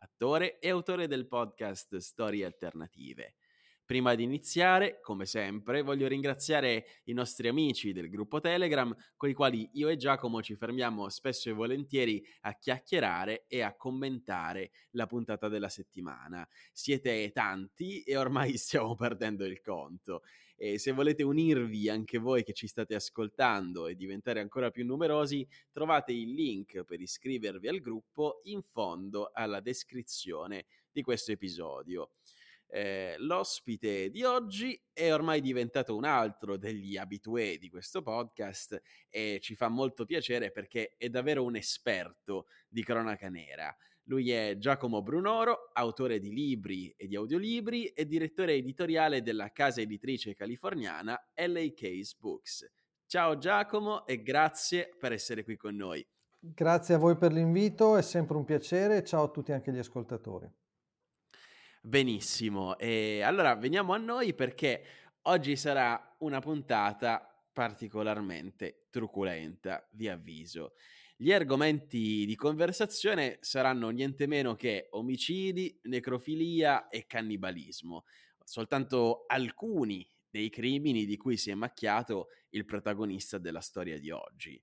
attore e autore del podcast Storie Alternative. Prima di iniziare, come sempre, voglio ringraziare i nostri amici del gruppo Telegram, con i quali io e Giacomo ci fermiamo spesso e volentieri a chiacchierare e a commentare la puntata della settimana. Siete tanti e ormai stiamo perdendo il conto. E se volete unirvi anche voi che ci state ascoltando e diventare ancora più numerosi, trovate il link per iscrivervi al gruppo in fondo alla descrizione di questo episodio. Eh, l'ospite di oggi è ormai diventato un altro degli abitué di questo podcast e ci fa molto piacere perché è davvero un esperto di cronaca nera. Lui è Giacomo Brunoro, autore di libri e di audiolibri e direttore editoriale della casa editrice californiana LA Case Books. Ciao Giacomo e grazie per essere qui con noi. Grazie a voi per l'invito, è sempre un piacere. Ciao a tutti anche gli ascoltatori. Benissimo, e allora veniamo a noi perché oggi sarà una puntata particolarmente truculenta, vi avviso. Gli argomenti di conversazione saranno niente meno che omicidi, necrofilia e cannibalismo, soltanto alcuni dei crimini di cui si è macchiato il protagonista della storia di oggi.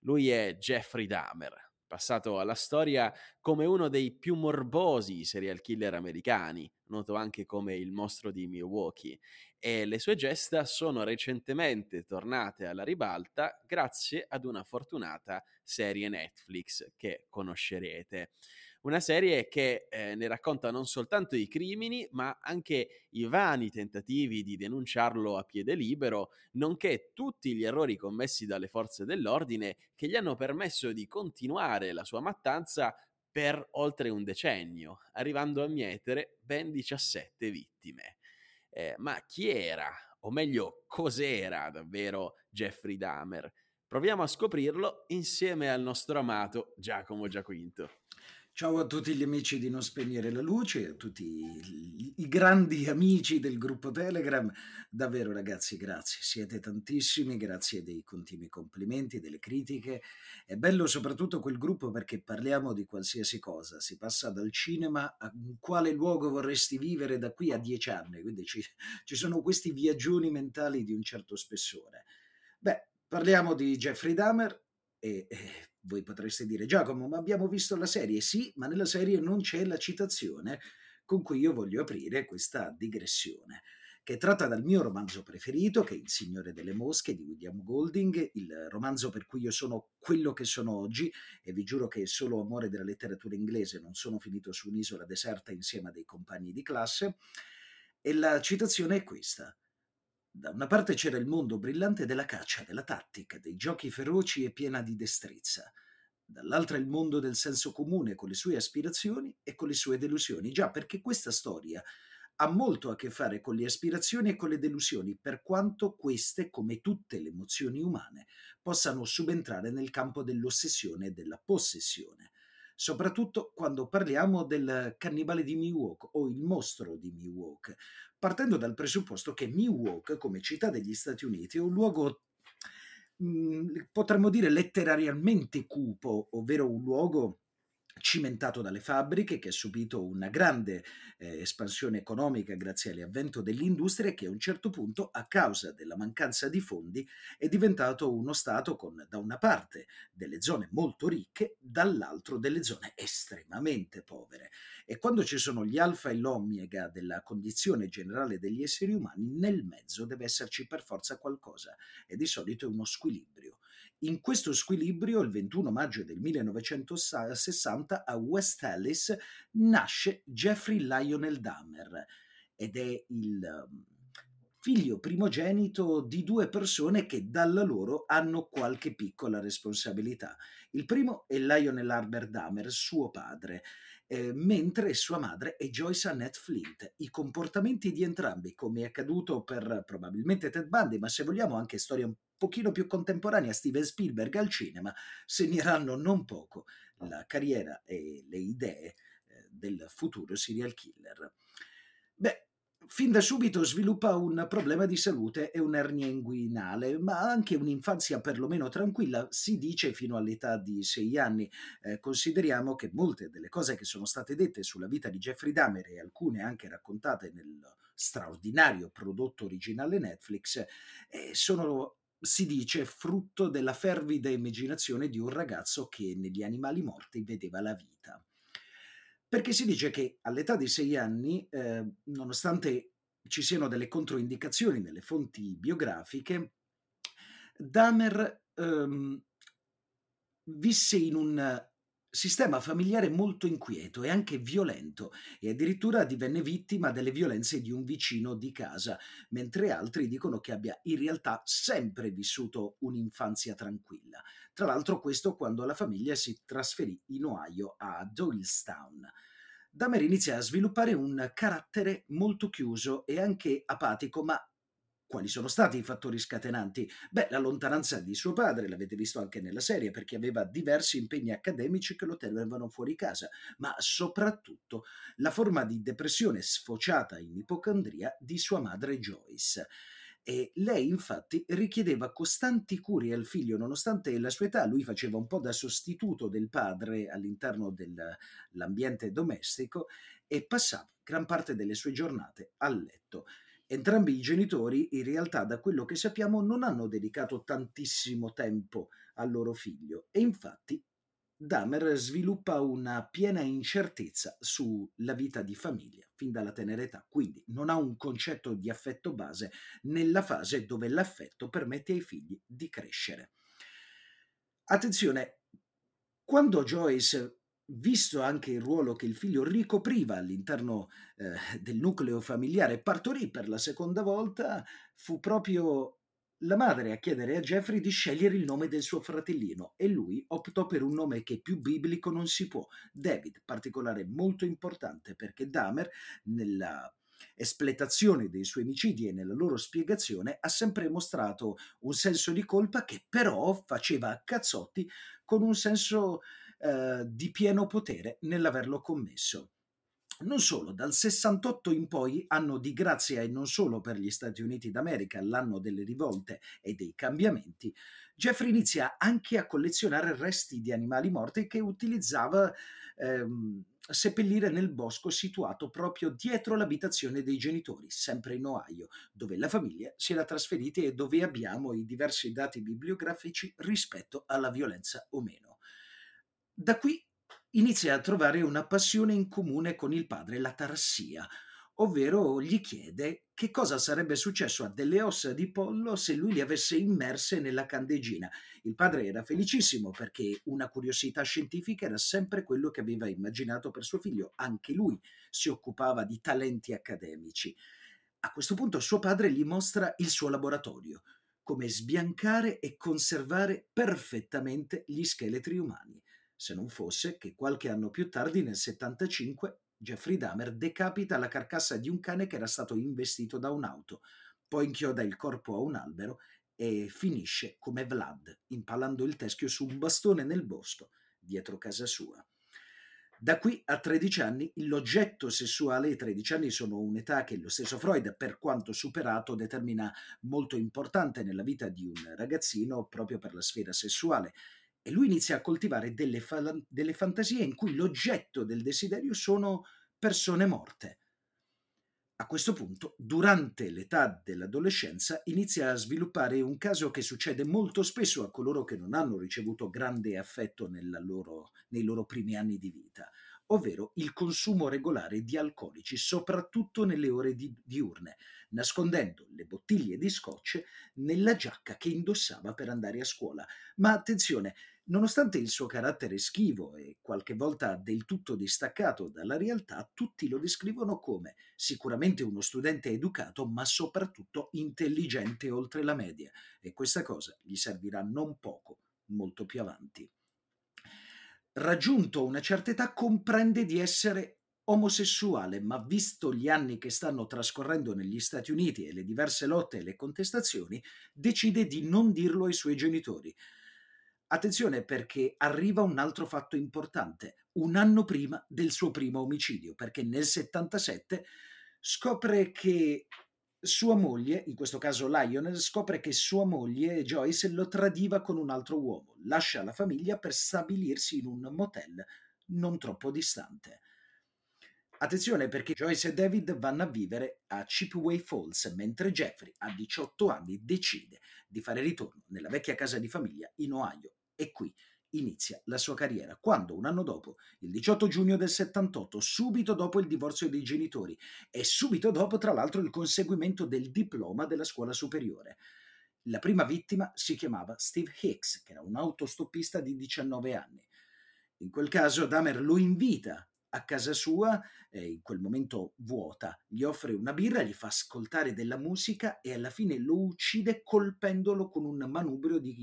Lui è Jeffrey Dahmer, passato alla storia come uno dei più morbosi serial killer americani, noto anche come il mostro di Milwaukee, e le sue gesta sono recentemente tornate alla ribalta grazie ad una fortunata serie Netflix che conoscerete. Una serie che eh, ne racconta non soltanto i crimini, ma anche i vani tentativi di denunciarlo a piede libero, nonché tutti gli errori commessi dalle forze dell'ordine che gli hanno permesso di continuare la sua mattanza per oltre un decennio, arrivando a mietere ben 17 vittime. Eh, ma chi era, o meglio, cos'era davvero Jeffrey Dahmer? Proviamo a scoprirlo insieme al nostro amato Giacomo Giaquinto. Ciao a tutti gli amici di Non Spegnere la Luce, a tutti i, grandi amici del gruppo Telegram. Davvero ragazzi, grazie, siete tantissimi, grazie dei continui complimenti, delle critiche. È bello soprattutto quel gruppo perché parliamo di qualsiasi cosa, si passa dal cinema a quale luogo vorresti vivere da qui a dieci anni, quindi ci, ci sono questi viaggioni mentali di un certo spessore. Beh, parliamo di Jeffrey Dahmer, e, e, voi potreste dire, Giacomo, ma abbiamo visto la serie? Sì, ma nella serie non c'è la citazione con cui io voglio aprire questa digressione, che è tratta dal mio romanzo preferito, che è Il Signore delle Mosche di William Golding, il romanzo per cui io sono quello che sono oggi, e vi giuro che solo amore della letteratura inglese, non sono finito su un'isola deserta insieme a dei compagni di classe. E la citazione è questa. Da una parte c'era il mondo brillante della caccia, della tattica, dei giochi feroci e piena di destrezza. Dall'altra il mondo del senso comune con le sue aspirazioni e con le sue delusioni. Già, perché questa storia ha molto a che fare con le aspirazioni e con le delusioni, per quanto queste, come tutte le emozioni umane, possano subentrare nel campo dell'ossessione e della possessione soprattutto quando parliamo del cannibale di Miwok o il mostro di Miwok, partendo dal presupposto che Miwok, come città degli Stati Uniti, è un luogo mm, potremmo dire letterariamente cupo, ovvero un luogo cimentato dalle fabbriche, che ha subito una grande eh, espansione economica grazie all'avvento dell'industria che a un certo punto, a causa della mancanza di fondi, è diventato uno Stato con da una parte delle zone molto ricche, dall'altro delle zone estremamente povere. E quando ci sono gli alfa e l'omega della condizione generale degli esseri umani, nel mezzo deve esserci per forza qualcosa e di solito è uno squilibrio. In questo squilibrio, il 21 maggio del 1960, a West Ellis nasce Jeffrey Lionel Dahmer ed è il um, figlio primogenito di due persone che dalla loro hanno qualche piccola responsabilità. Il primo è Lionel Arbor Dahmer, suo padre, eh, mentre sua madre è Joyce Annette Flint. I comportamenti di entrambi, come è accaduto per probabilmente Ted Bundy, ma se vogliamo anche storia un pochino più contemporanea, Steven Spielberg al cinema, segneranno non poco la carriera e le idee eh, del futuro serial killer. Beh, fin da subito sviluppa un problema di salute e un'ernia inguinale, ma anche un'infanzia perlomeno tranquilla, si dice fino all'età di sei anni. Eh, consideriamo che molte delle cose che sono state dette sulla vita di Jeffrey Dahmer e alcune anche raccontate nel straordinario prodotto originale Netflix eh, sono si dice frutto della fervida immaginazione di un ragazzo che negli animali morti vedeva la vita. Perché si dice che all'età di sei anni, eh, nonostante ci siano delle controindicazioni nelle fonti biografiche, Dahmer ehm, visse in un sistema familiare molto inquieto e anche violento e addirittura divenne vittima delle violenze di un vicino di casa, mentre altri dicono che abbia in realtà sempre vissuto un'infanzia tranquilla. Tra l'altro questo quando la famiglia si trasferì in Ohio a Doylestown. Dahmer inizia a sviluppare un carattere molto chiuso e anche apatico, ma quali sono stati i fattori scatenanti? Beh, la lontananza di suo padre, l'avete visto anche nella serie, perché aveva diversi impegni accademici che lo tenevano fuori casa, ma soprattutto la forma di depressione sfociata in ipocondria di sua madre Joyce. E lei infatti richiedeva costanti cure al figlio, nonostante la sua età, lui faceva un po' da sostituto del padre all'interno dell'ambiente domestico e passava gran parte delle sue giornate a letto. Entrambi i genitori, in realtà, da quello che sappiamo, non hanno dedicato tantissimo tempo al loro figlio e infatti Dahmer sviluppa una piena incertezza sulla vita di famiglia fin dalla tenera età, quindi non ha un concetto di affetto base nella fase dove l'affetto permette ai figli di crescere. Attenzione, quando Joyce visto anche il ruolo che il figlio ricopriva all'interno eh, del nucleo familiare, partorì per la seconda volta, fu proprio la madre a chiedere a Jeffrey di scegliere il nome del suo fratellino e lui optò per un nome che più biblico non si può, David, particolare molto importante perché Dahmer nella espletazione dei suoi omicidi e nella loro spiegazione ha sempre mostrato un senso di colpa che però faceva a cazzotti con un senso eh, di pieno potere nell'averlo commesso. Non solo, dal 68 in poi, anno di grazia e non solo per gli Stati Uniti d'America, l'anno delle rivolte e dei cambiamenti, Jeffrey inizia anche a collezionare resti di animali morti che utilizzava ehm, seppellire nel bosco situato proprio dietro l'abitazione dei genitori, sempre in Ohio, dove la famiglia si era trasferita e dove abbiamo i diversi dati bibliografici rispetto alla violenza o meno. Da qui inizia a trovare una passione in comune con il padre, la tarassia, ovvero gli chiede che cosa sarebbe successo a delle ossa di pollo se lui le avesse immerse nella candeggina. Il padre era felicissimo perché una curiosità scientifica era sempre quello che aveva immaginato per suo figlio, anche lui si occupava di talenti accademici. A questo punto suo padre gli mostra il suo laboratorio, come sbiancare e conservare perfettamente gli scheletri umani se non fosse che qualche anno più tardi, nel 75, Jeffrey Dahmer decapita la carcassa di un cane che era stato investito da un'auto, poi inchioda il corpo a un albero e finisce come Vlad, impalando il teschio su un bastone nel bosco, dietro casa sua. Da qui a 13 anni l'oggetto sessuale, i 13 anni sono un'età che lo stesso Freud, per quanto superato, determina molto importante nella vita di un ragazzino proprio per la sfera sessuale e lui inizia a coltivare delle, fa- delle fantasie in cui l'oggetto del desiderio sono persone morte. A questo punto, durante l'età dell'adolescenza, inizia a sviluppare un caso che succede molto spesso a coloro che non hanno ricevuto grande affetto loro, nei loro primi anni di vita, ovvero il consumo regolare di alcolici, soprattutto nelle ore di, diurne, nascondendo le bottiglie di scotch nella giacca che indossava per andare a scuola. Ma attenzione, Nonostante il suo carattere schivo e qualche volta del tutto distaccato dalla realtà, tutti lo descrivono come sicuramente uno studente educato, ma soprattutto intelligente oltre la media, e questa cosa gli servirà non poco molto più avanti. raggiunto una certa età comprende di essere omosessuale, ma visto gli anni che stanno trascorrendo negli Stati Uniti e le diverse lotte e le contestazioni, decide di non dirlo ai suoi genitori. Attenzione perché arriva un altro fatto importante, un anno prima del suo primo omicidio, perché nel 77 scopre che sua moglie, in questo caso Lionel, scopre che sua moglie Joyce lo tradiva con un altro uomo, lascia la famiglia per stabilirsi in un motel non troppo distante. Attenzione perché Joyce e David vanno a vivere a Chipway Falls, mentre Jeffrey, a 18 anni, decide di fare ritorno nella vecchia casa di famiglia in Ohio. E qui inizia la sua carriera, quando un anno dopo, il 18 giugno del 78, subito dopo il divorzio dei genitori e subito dopo, tra l'altro, il conseguimento del diploma della scuola superiore. La prima vittima si chiamava Steve Hicks, che era un autostoppista di 19 anni. In quel caso Dahmer lo invita a casa sua, eh, in quel momento vuota, gli offre una birra, gli fa ascoltare della musica e alla fine lo uccide colpendolo con un manubrio di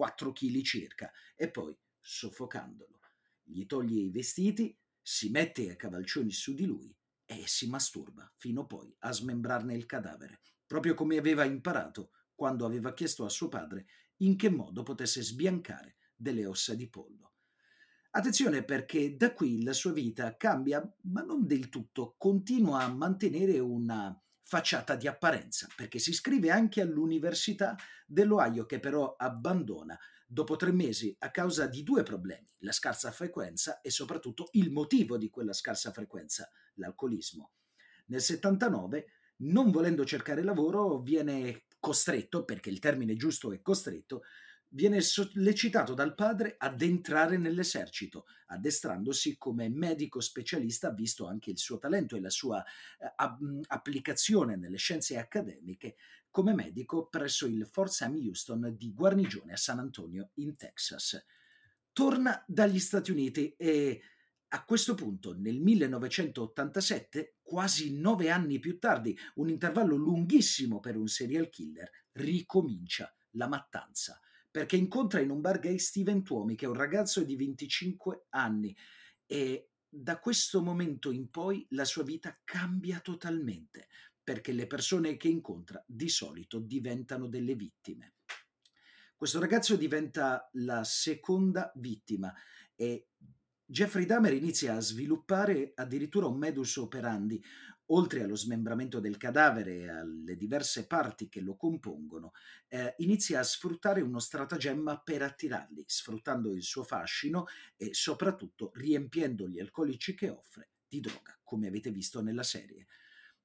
4 kg circa e poi soffocandolo. Gli toglie i vestiti, si mette a cavalcioni su di lui e si masturba fino poi a smembrarne il cadavere, proprio come aveva imparato quando aveva chiesto a suo padre in che modo potesse sbiancare delle ossa di pollo. Attenzione perché da qui la sua vita cambia, ma non del tutto, continua a mantenere una facciata di apparenza, perché si iscrive anche all'Università dell'Ohio che però abbandona dopo tre mesi a causa di due problemi, la scarsa frequenza e soprattutto il motivo di quella scarsa frequenza, l'alcolismo. Nel 79, non volendo cercare lavoro, viene costretto, perché il termine giusto è costretto, viene sollecitato dal padre ad entrare nell'esercito, addestrandosi come medico specialista, visto anche il suo talento e la sua eh, ab- applicazione nelle scienze accademiche, come medico presso il Fort Sam Houston di guarnigione a San Antonio, in Texas. Torna dagli Stati Uniti e a questo punto, nel 1987, quasi nove anni più tardi, un intervallo lunghissimo per un serial killer, ricomincia la mattanza perché incontra in un bar gay Steven Tuomi, che è un ragazzo di 25 anni e da questo momento in poi la sua vita cambia totalmente, perché le persone che incontra di solito diventano delle vittime. Questo ragazzo diventa la seconda vittima e Jeffrey Dahmer inizia a sviluppare addirittura un medus operandi, oltre allo smembramento del cadavere e alle diverse parti che lo compongono, eh, inizia a sfruttare uno stratagemma per attirarli, sfruttando il suo fascino e soprattutto riempiendo gli alcolici che offre di droga, come avete visto nella serie.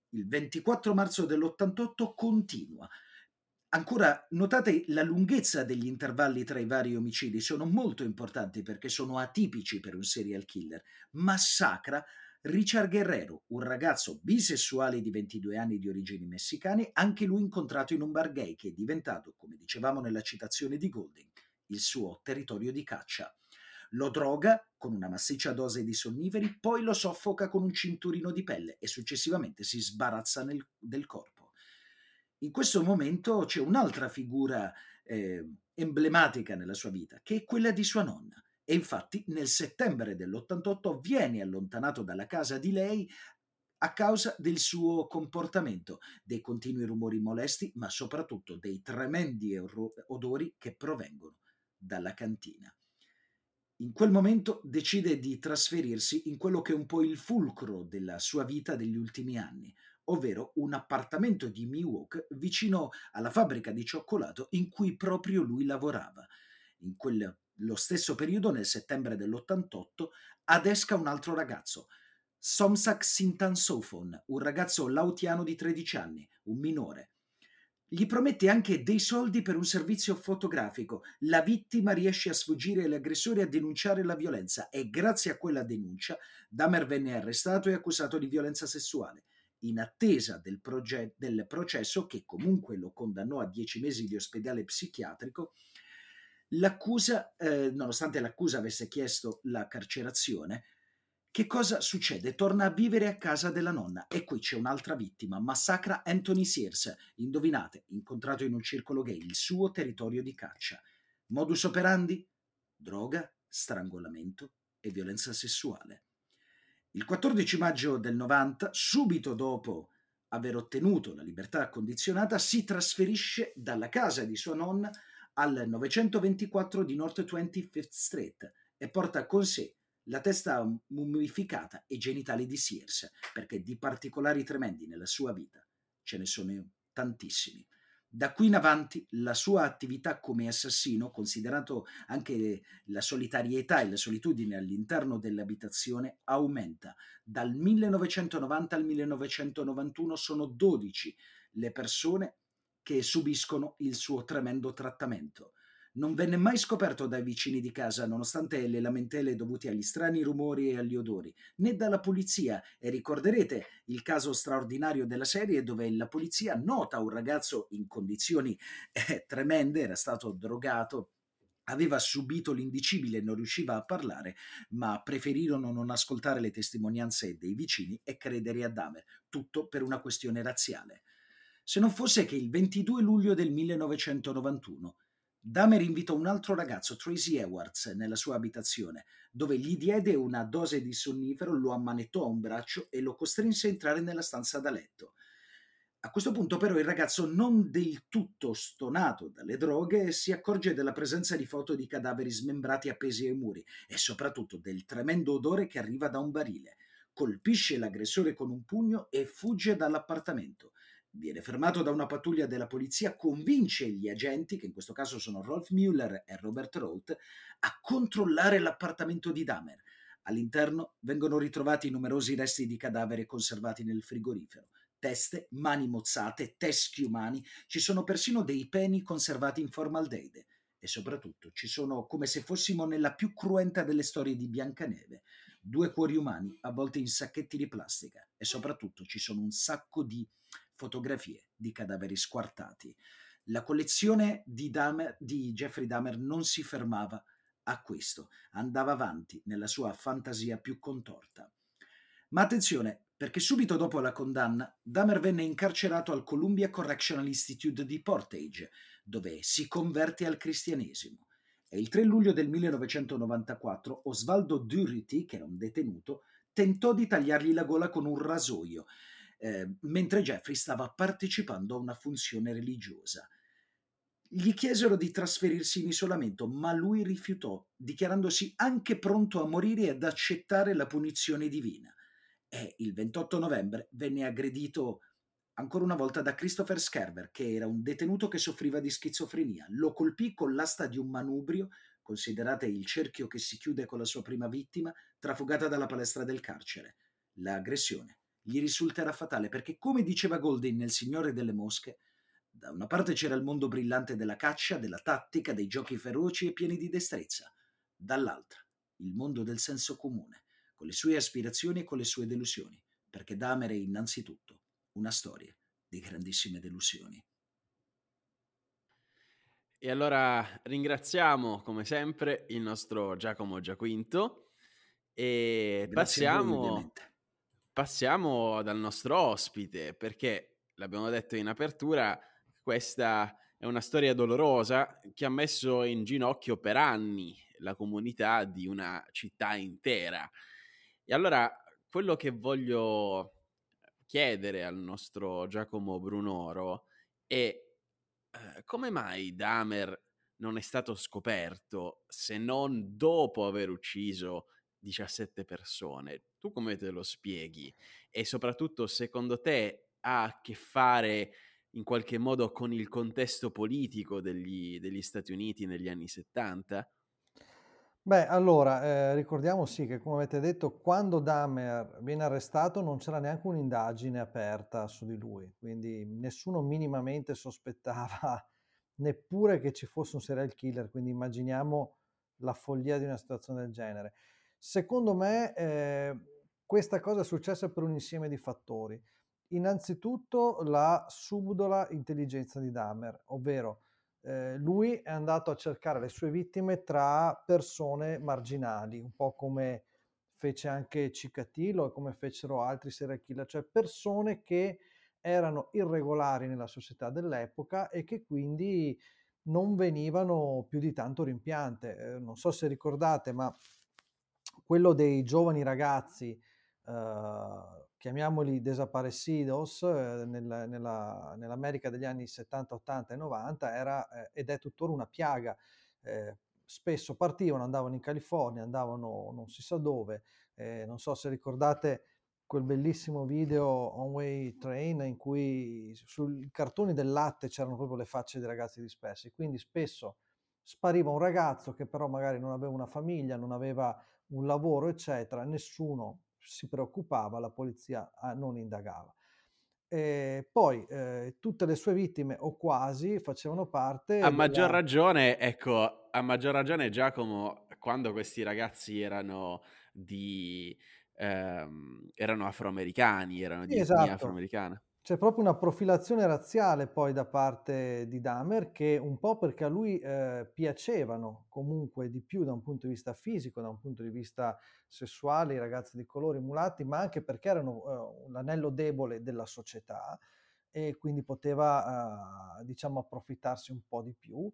Il 24 marzo dell'88 continua. Ancora, notate la lunghezza degli intervalli tra i vari omicidi, sono molto importanti perché sono atipici per un serial killer. Massacra Richard Guerrero, un ragazzo bisessuale di 22 anni di origini messicane, anche lui incontrato in un bar gay che è diventato, come dicevamo nella citazione di Golding, il suo territorio di caccia. Lo droga con una massiccia dose di sonniferi, poi lo soffoca con un cinturino di pelle e successivamente si sbarazza nel, del corpo. In questo momento c'è un'altra figura eh, emblematica nella sua vita, che è quella di sua nonna e infatti nel settembre dell'88 viene allontanato dalla casa di lei a causa del suo comportamento, dei continui rumori molesti, ma soprattutto dei tremendi odori che provengono dalla cantina. In quel momento decide di trasferirsi in quello che è un po' il fulcro della sua vita degli ultimi anni, ovvero un appartamento di Miwok vicino alla fabbrica di cioccolato in cui proprio lui lavorava. In quel lo stesso periodo, nel settembre dell'88, adesca un altro ragazzo, Somsak Sintan Sofon, un ragazzo lautiano di 13 anni, un minore. Gli promette anche dei soldi per un servizio fotografico. La vittima riesce a sfuggire all'aggressore e a denunciare la violenza e grazie a quella denuncia Dahmer venne arrestato e accusato di violenza sessuale. In attesa del, proge- del processo, che comunque lo condannò a 10 mesi di ospedale psichiatrico, L'accusa, eh, nonostante l'accusa avesse chiesto la carcerazione, che cosa succede? Torna a vivere a casa della nonna e qui c'è un'altra vittima, massacra Anthony Sears, indovinate, incontrato in un circolo gay, il suo territorio di caccia. Modus operandi? Droga, strangolamento e violenza sessuale. Il 14 maggio del 90, subito dopo aver ottenuto la libertà condizionata, si trasferisce dalla casa di sua nonna al 924 di North 25th Street e porta con sé la testa mummificata e i genitali di Sears, perché di particolari tremendi nella sua vita ce ne sono tantissimi. Da qui in avanti la sua attività come assassino, considerato anche la solitarietà e la solitudine all'interno dell'abitazione, aumenta. Dal 1990 al 1991 sono 12 le persone che subiscono il suo tremendo trattamento non venne mai scoperto dai vicini di casa, nonostante le lamentele dovute agli strani rumori e agli odori, né dalla polizia. E ricorderete il caso straordinario della serie dove la polizia nota un ragazzo in condizioni eh, tremende, era stato drogato, aveva subito l'indicibile, non riusciva a parlare, ma preferirono non ascoltare le testimonianze dei vicini e credere a Dahmer, tutto per una questione razziale. Se non fosse che il 22 luglio del 1991 Dahmer invitò un altro ragazzo, Tracy Edwards, nella sua abitazione, dove gli diede una dose di sonnifero, lo ammanettò a un braccio e lo costrinse a entrare nella stanza da letto. A questo punto però il ragazzo, non del tutto stonato dalle droghe, si accorge della presenza di foto di cadaveri smembrati appesi ai muri e soprattutto del tremendo odore che arriva da un barile. Colpisce l'aggressore con un pugno e fugge dall'appartamento. Viene fermato da una pattuglia della polizia, convince gli agenti, che in questo caso sono Rolf Müller e Robert Roth, a controllare l'appartamento di Dahmer. All'interno vengono ritrovati numerosi resti di cadavere conservati nel frigorifero. Teste, mani mozzate, teschi umani, ci sono persino dei peni conservati in formaldeide. E soprattutto ci sono, come se fossimo nella più cruenta delle storie di Biancaneve, due cuori umani avvolti in sacchetti di plastica. E soprattutto ci sono un sacco di fotografie di cadaveri squartati. La collezione di, Dahmer, di Jeffrey Dahmer non si fermava a questo, andava avanti nella sua fantasia più contorta. Ma attenzione, perché subito dopo la condanna, Dahmer venne incarcerato al Columbia Correctional Institute di Portage, dove si converte al cristianesimo. E il 3 luglio del 1994 Osvaldo Durity, che era un detenuto, tentò di tagliargli la gola con un rasoio, eh, mentre Jeffrey stava partecipando a una funzione religiosa. Gli chiesero di trasferirsi in isolamento, ma lui rifiutò, dichiarandosi anche pronto a morire e ad accettare la punizione divina. E il 28 novembre venne aggredito ancora una volta da Christopher Skerver, che era un detenuto che soffriva di schizofrenia. Lo colpì con l'asta di un manubrio, considerate il cerchio che si chiude con la sua prima vittima, trafugata dalla palestra del carcere. L'aggressione gli risulterà fatale perché, come diceva Golding nel Signore delle Mosche, da una parte c'era il mondo brillante della caccia, della tattica, dei giochi feroci e pieni di destrezza, dall'altra il mondo del senso comune, con le sue aspirazioni e con le sue delusioni, perché Dahmer è innanzitutto una storia di grandissime delusioni. E allora ringraziamo come sempre il nostro Giacomo Giaquinto e Grazie passiamo... Passiamo dal nostro ospite, perché l'abbiamo detto in apertura, questa è una storia dolorosa che ha messo in ginocchio per anni la comunità di una città intera. E allora quello che voglio chiedere al nostro Giacomo Brunoro è eh, come mai Damer non è stato scoperto se non dopo aver ucciso 17 persone. Tu come te lo spieghi? E soprattutto, secondo te, ha a che fare in qualche modo con il contesto politico degli, degli Stati Uniti negli anni 70? Beh, allora, eh, ricordiamo sì che come avete detto, quando Dahmer viene arrestato non c'era neanche un'indagine aperta su di lui, quindi nessuno minimamente sospettava neppure che ci fosse un serial killer, quindi immaginiamo la follia di una situazione del genere. Secondo me eh, questa cosa è successa per un insieme di fattori. Innanzitutto la subdola intelligenza di Dahmer, ovvero eh, lui è andato a cercare le sue vittime tra persone marginali, un po' come fece anche Cicatillo e come fecero altri serial killer, cioè persone che erano irregolari nella società dell'epoca e che quindi non venivano più di tanto rimpiante. Eh, non so se ricordate, ma quello dei giovani ragazzi, eh, chiamiamoli desaparecidos, eh, nel, nella, nell'America degli anni 70, 80 e 90 era eh, ed è tuttora una piaga. Eh, spesso partivano, andavano in California, andavano non si sa dove, eh, non so se ricordate quel bellissimo video On Way Train in cui sui cartoni del latte c'erano proprio le facce dei ragazzi dispersi, quindi spesso spariva un ragazzo che però magari non aveva una famiglia, non aveva un lavoro, eccetera, nessuno si preoccupava, la polizia ah, non indagava. E poi eh, tutte le sue vittime, o quasi, facevano parte... A maggior della... ragione, ecco, a maggior ragione Giacomo, quando questi ragazzi erano di... Ehm, erano afroamericani, erano di esatto. afroamericana. C'è proprio una profilazione razziale poi da parte di Dahmer che un po' perché a lui eh, piacevano comunque di più da un punto di vista fisico, da un punto di vista sessuale i ragazzi di colore, i mulatti, ma anche perché erano eh, l'anello debole della società e quindi poteva eh, diciamo approfittarsi un po' di più.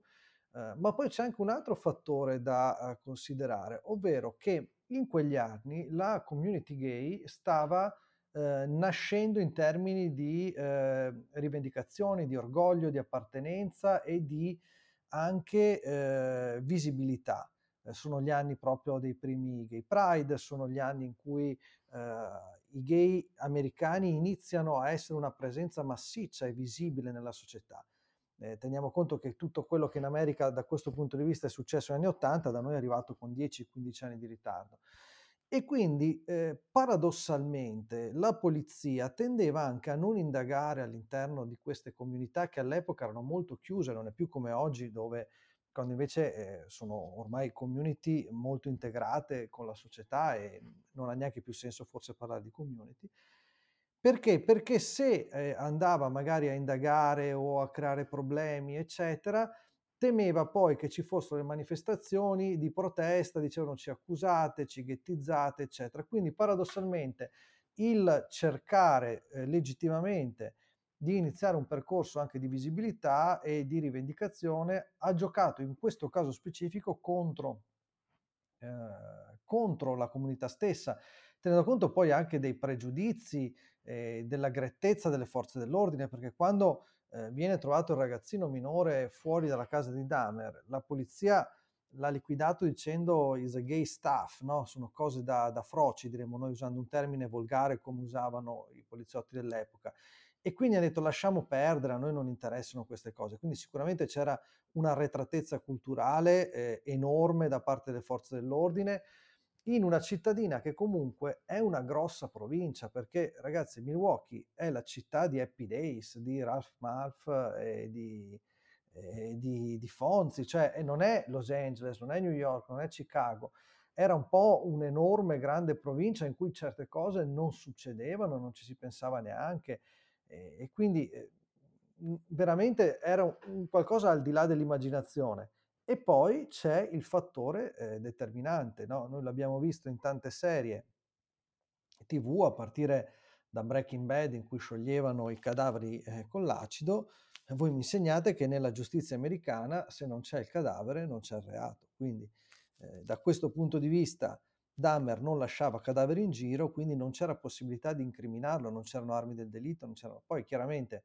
Eh, ma poi c'è anche un altro fattore da eh, considerare, ovvero che in quegli anni la community gay stava eh, nascendo in termini di eh, rivendicazioni, di orgoglio, di appartenenza e di anche eh, visibilità. Eh, sono gli anni proprio dei primi gay pride, sono gli anni in cui eh, i gay americani iniziano a essere una presenza massiccia e visibile nella società. Teniamo conto che tutto quello che in America da questo punto di vista è successo negli anni 80 da noi è arrivato con 10-15 anni di ritardo. E quindi eh, paradossalmente la polizia tendeva anche a non indagare all'interno di queste comunità che all'epoca erano molto chiuse, non è più come oggi dove quando invece eh, sono ormai community molto integrate con la società e non ha neanche più senso forse parlare di community. Perché? Perché se eh, andava magari a indagare o a creare problemi, eccetera, temeva poi che ci fossero le manifestazioni di protesta, dicevano ci accusate, ci ghettizzate, eccetera. Quindi paradossalmente il cercare eh, legittimamente di iniziare un percorso anche di visibilità e di rivendicazione ha giocato in questo caso specifico contro, eh, contro la comunità stessa, tenendo conto poi anche dei pregiudizi, eh, della grettezza delle forze dell'ordine, perché quando eh, viene trovato il ragazzino minore fuori dalla casa di Dahmer, la polizia l'ha liquidato dicendo is a gay stuff, no? sono cose da, da froci, diremmo noi usando un termine volgare come usavano i poliziotti dell'epoca. E quindi ha detto lasciamo perdere, a noi non interessano queste cose. Quindi sicuramente c'era un'arretratezza culturale eh, enorme da parte delle forze dell'ordine, in una cittadina che comunque è una grossa provincia, perché ragazzi Milwaukee è la città di Happy Days, di Ralph Malf e di, e di, di Fonzi, cioè non è Los Angeles, non è New York, non è Chicago, era un po' un'enorme, grande provincia in cui certe cose non succedevano, non ci si pensava neanche e, e quindi eh, veramente era un, qualcosa al di là dell'immaginazione. E poi c'è il fattore eh, determinante, no? noi l'abbiamo visto in tante serie tv, a partire da Breaking Bad in cui scioglievano i cadaveri eh, con l'acido, voi mi insegnate che nella giustizia americana se non c'è il cadavere non c'è il reato. Quindi eh, da questo punto di vista Dahmer non lasciava cadaveri in giro, quindi non c'era possibilità di incriminarlo, non c'erano armi del delitto, non c'erano... poi chiaramente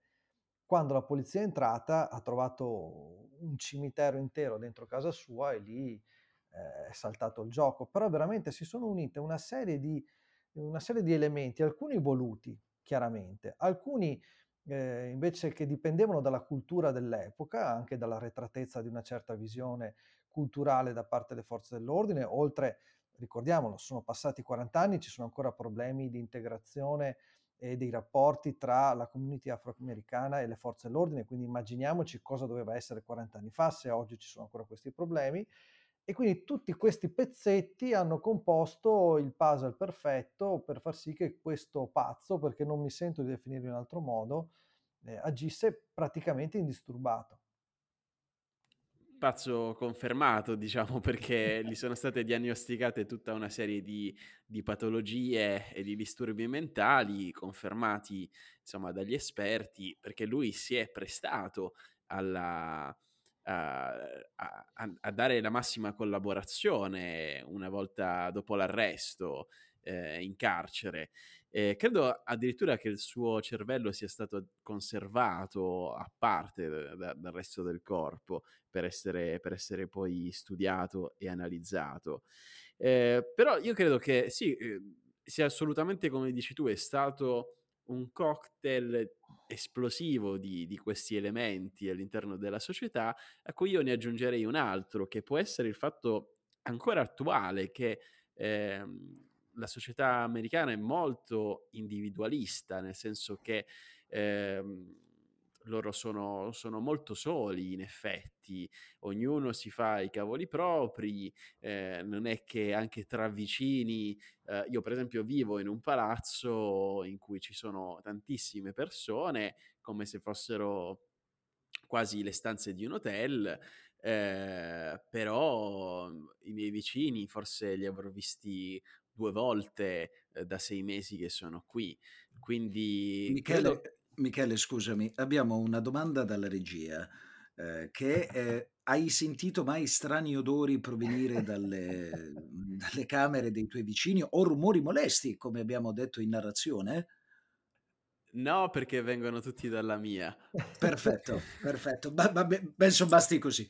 quando la polizia è entrata ha trovato un cimitero intero dentro casa sua e lì eh, è saltato il gioco. Però veramente si sono unite una serie di, una serie di elementi, alcuni voluti chiaramente, alcuni eh, invece che dipendevano dalla cultura dell'epoca, anche dalla retratezza di una certa visione culturale da parte delle forze dell'ordine, oltre, ricordiamolo, sono passati 40 anni, ci sono ancora problemi di integrazione e dei rapporti tra la community afroamericana e le forze dell'ordine, quindi immaginiamoci cosa doveva essere 40 anni fa se oggi ci sono ancora questi problemi. E quindi tutti questi pezzetti hanno composto il puzzle perfetto per far sì che questo pazzo, perché non mi sento di definirlo in altro modo, eh, agisse praticamente indisturbato pazzo confermato, diciamo, perché gli sono state diagnosticate tutta una serie di, di, patologie e di disturbi mentali confermati, insomma, dagli esperti, perché lui si è prestato alla, a, a, a, dare la massima collaborazione una volta dopo l'arresto eh, in carcere. Eh, credo addirittura che il suo cervello sia stato conservato a parte da, dal resto del corpo per essere, per essere, poi studiato e analizzato. Eh, però io credo che sì, eh, sia assolutamente come dici tu, è stato un cocktail esplosivo di, di, questi elementi all'interno della società, a cui io ne aggiungerei un altro, che può essere il fatto ancora attuale che ehm, la società americana è molto individualista, nel senso che ehm, loro sono, sono, molto soli in effetti, ognuno si fa i cavoli propri, eh, non è che anche tra vicini, eh, io per esempio vivo in un palazzo in cui ci sono tantissime persone, come se fossero quasi le stanze di un hotel, eh, però i miei vicini forse li avrò visti due volte eh, da sei mesi che sono qui. Quindi Michele, credo... Michele, scusami, abbiamo una domanda dalla regia. Eh, che eh, hai sentito mai strani odori provenire dalle, dalle, camere dei tuoi vicini o rumori molesti, come abbiamo detto in narrazione? No, perché vengono tutti dalla mia. Perfetto, perfetto. Ba- ba- penso basti così.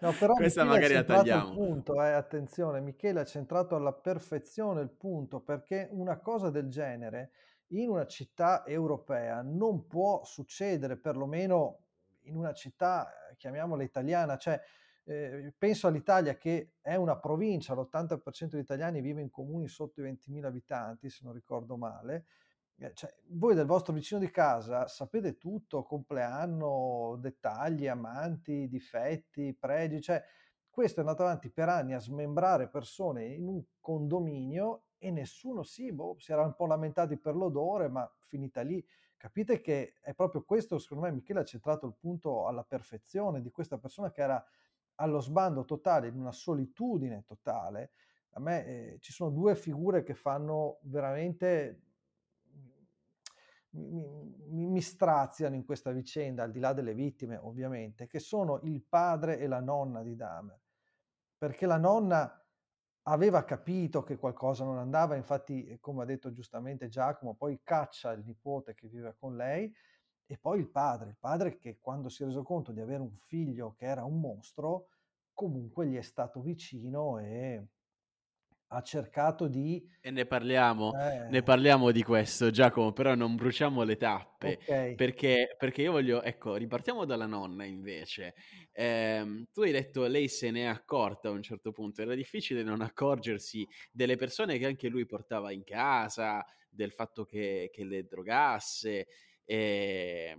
No, però Questa Michele magari la tagliamo. Il punto, eh, attenzione, Michele ha centrato alla perfezione il punto, perché una cosa del genere in una città europea non può succedere, perlomeno in una città, eh, chiamiamola italiana, cioè eh, penso all'Italia che è una provincia, l'80% degli italiani vive in comuni sotto i 20.000 abitanti, se non ricordo male, cioè, voi del vostro vicino di casa sapete tutto, compleanno, dettagli, amanti, difetti, pregi, cioè questo è andato avanti per anni a smembrare persone in un condominio e nessuno sì, boh, si era un po' lamentati per l'odore, ma finita lì. Capite che è proprio questo, secondo me, Michele ha centrato il punto alla perfezione di questa persona che era allo sbando totale, in una solitudine totale. A me eh, ci sono due figure che fanno veramente mi, mi, mi, straziano in questa vicenda, al di là delle vittime ovviamente, che sono il padre e la nonna di Dahmer. Perché la nonna aveva capito che qualcosa non andava, infatti, come ha detto giustamente Giacomo, poi caccia il nipote che vive con lei e poi il padre, il padre che quando si è reso conto di avere un figlio che era un mostro, comunque gli è stato vicino e ha cercato di... E ne parliamo, eh... ne parliamo di questo Giacomo, però non bruciamo le tappe, okay. perché, perché, io voglio, ecco, ripartiamo dalla nonna invece. Eh, tu hai detto lei se ne è accorta a un certo punto, era difficile non accorgersi delle persone che anche lui portava in casa, del fatto che, che le drogasse, eh,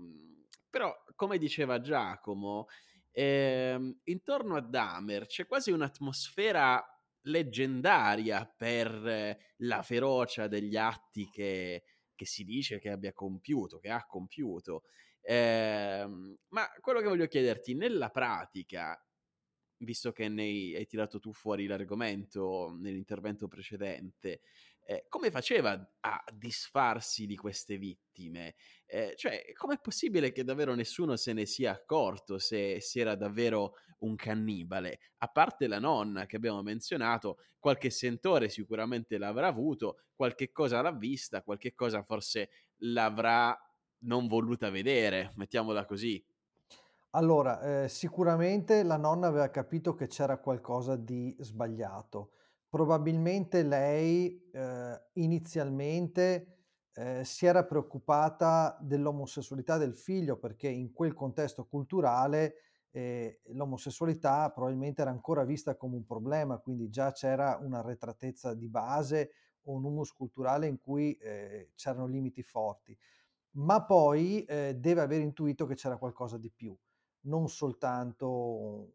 però come diceva Giacomo, ehm, intorno a Dahmer c'è quasi un'atmosfera leggendaria per la ferocia degli atti che, che si dice che abbia compiuto, che ha compiuto. Eh, ma quello che voglio chiederti, nella pratica, visto che ne hai tirato tu fuori l'argomento nell'intervento precedente, eh, come faceva a disfarsi di queste vittime? Eh, cioè, com'è possibile che davvero nessuno se ne sia accorto se, se era davvero un cannibale? A parte la nonna che abbiamo menzionato, qualche sentore sicuramente l'avrà avuto, qualche cosa l'ha vista, qualche cosa forse l'avrà non voluta vedere, mettiamola così. Allora, eh, sicuramente la nonna aveva capito che c'era qualcosa di sbagliato probabilmente lei eh, inizialmente eh, si era preoccupata dell'omosessualità del figlio perché in quel contesto culturale eh, l'omosessualità probabilmente era ancora vista come un problema, quindi già c'era una retratezza di base o un humus culturale in cui eh, c'erano limiti forti, ma poi eh, deve aver intuito che c'era qualcosa di più, non soltanto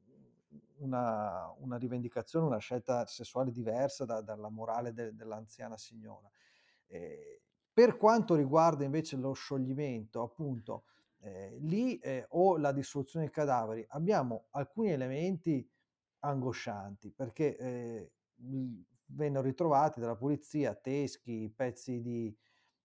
una, una, rivendicazione, una scelta sessuale diversa da, dalla morale de, dell'anziana signora. Eh, per quanto riguarda invece lo scioglimento, appunto, eh, lì eh, o la dissoluzione dei cadaveri, abbiamo alcuni elementi angoscianti perché eh, vennero ritrovati dalla polizia teschi, pezzi di,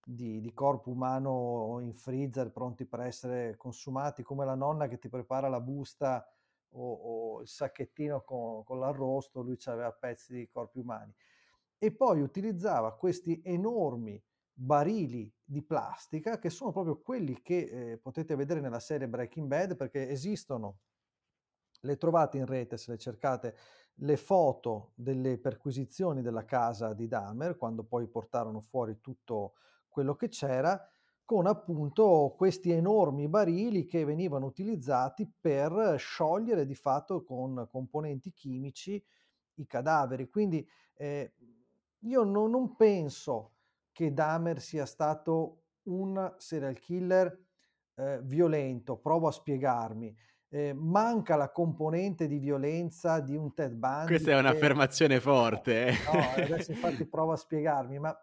di, di, corpo umano in freezer pronti per essere consumati, come la nonna che ti prepara la busta o, o il sacchettino con, con l'arrosto, lui aveva pezzi di corpi umani. E poi utilizzava questi enormi barili di plastica che sono proprio quelli che eh, potete vedere nella serie Breaking Bad perché esistono, le trovate in rete se le cercate, le foto delle perquisizioni della casa di Dahmer quando poi portarono fuori tutto quello che c'era con appunto questi enormi barili che venivano utilizzati per sciogliere di fatto con componenti chimici i cadaveri. Quindi eh, io no, non penso che Dahmer sia stato un serial killer eh, violento, provo a spiegarmi. Eh, manca la componente di violenza di un Ted Bundy. Questa è un'affermazione forte. Eh. No, adesso infatti provo a spiegarmi, ma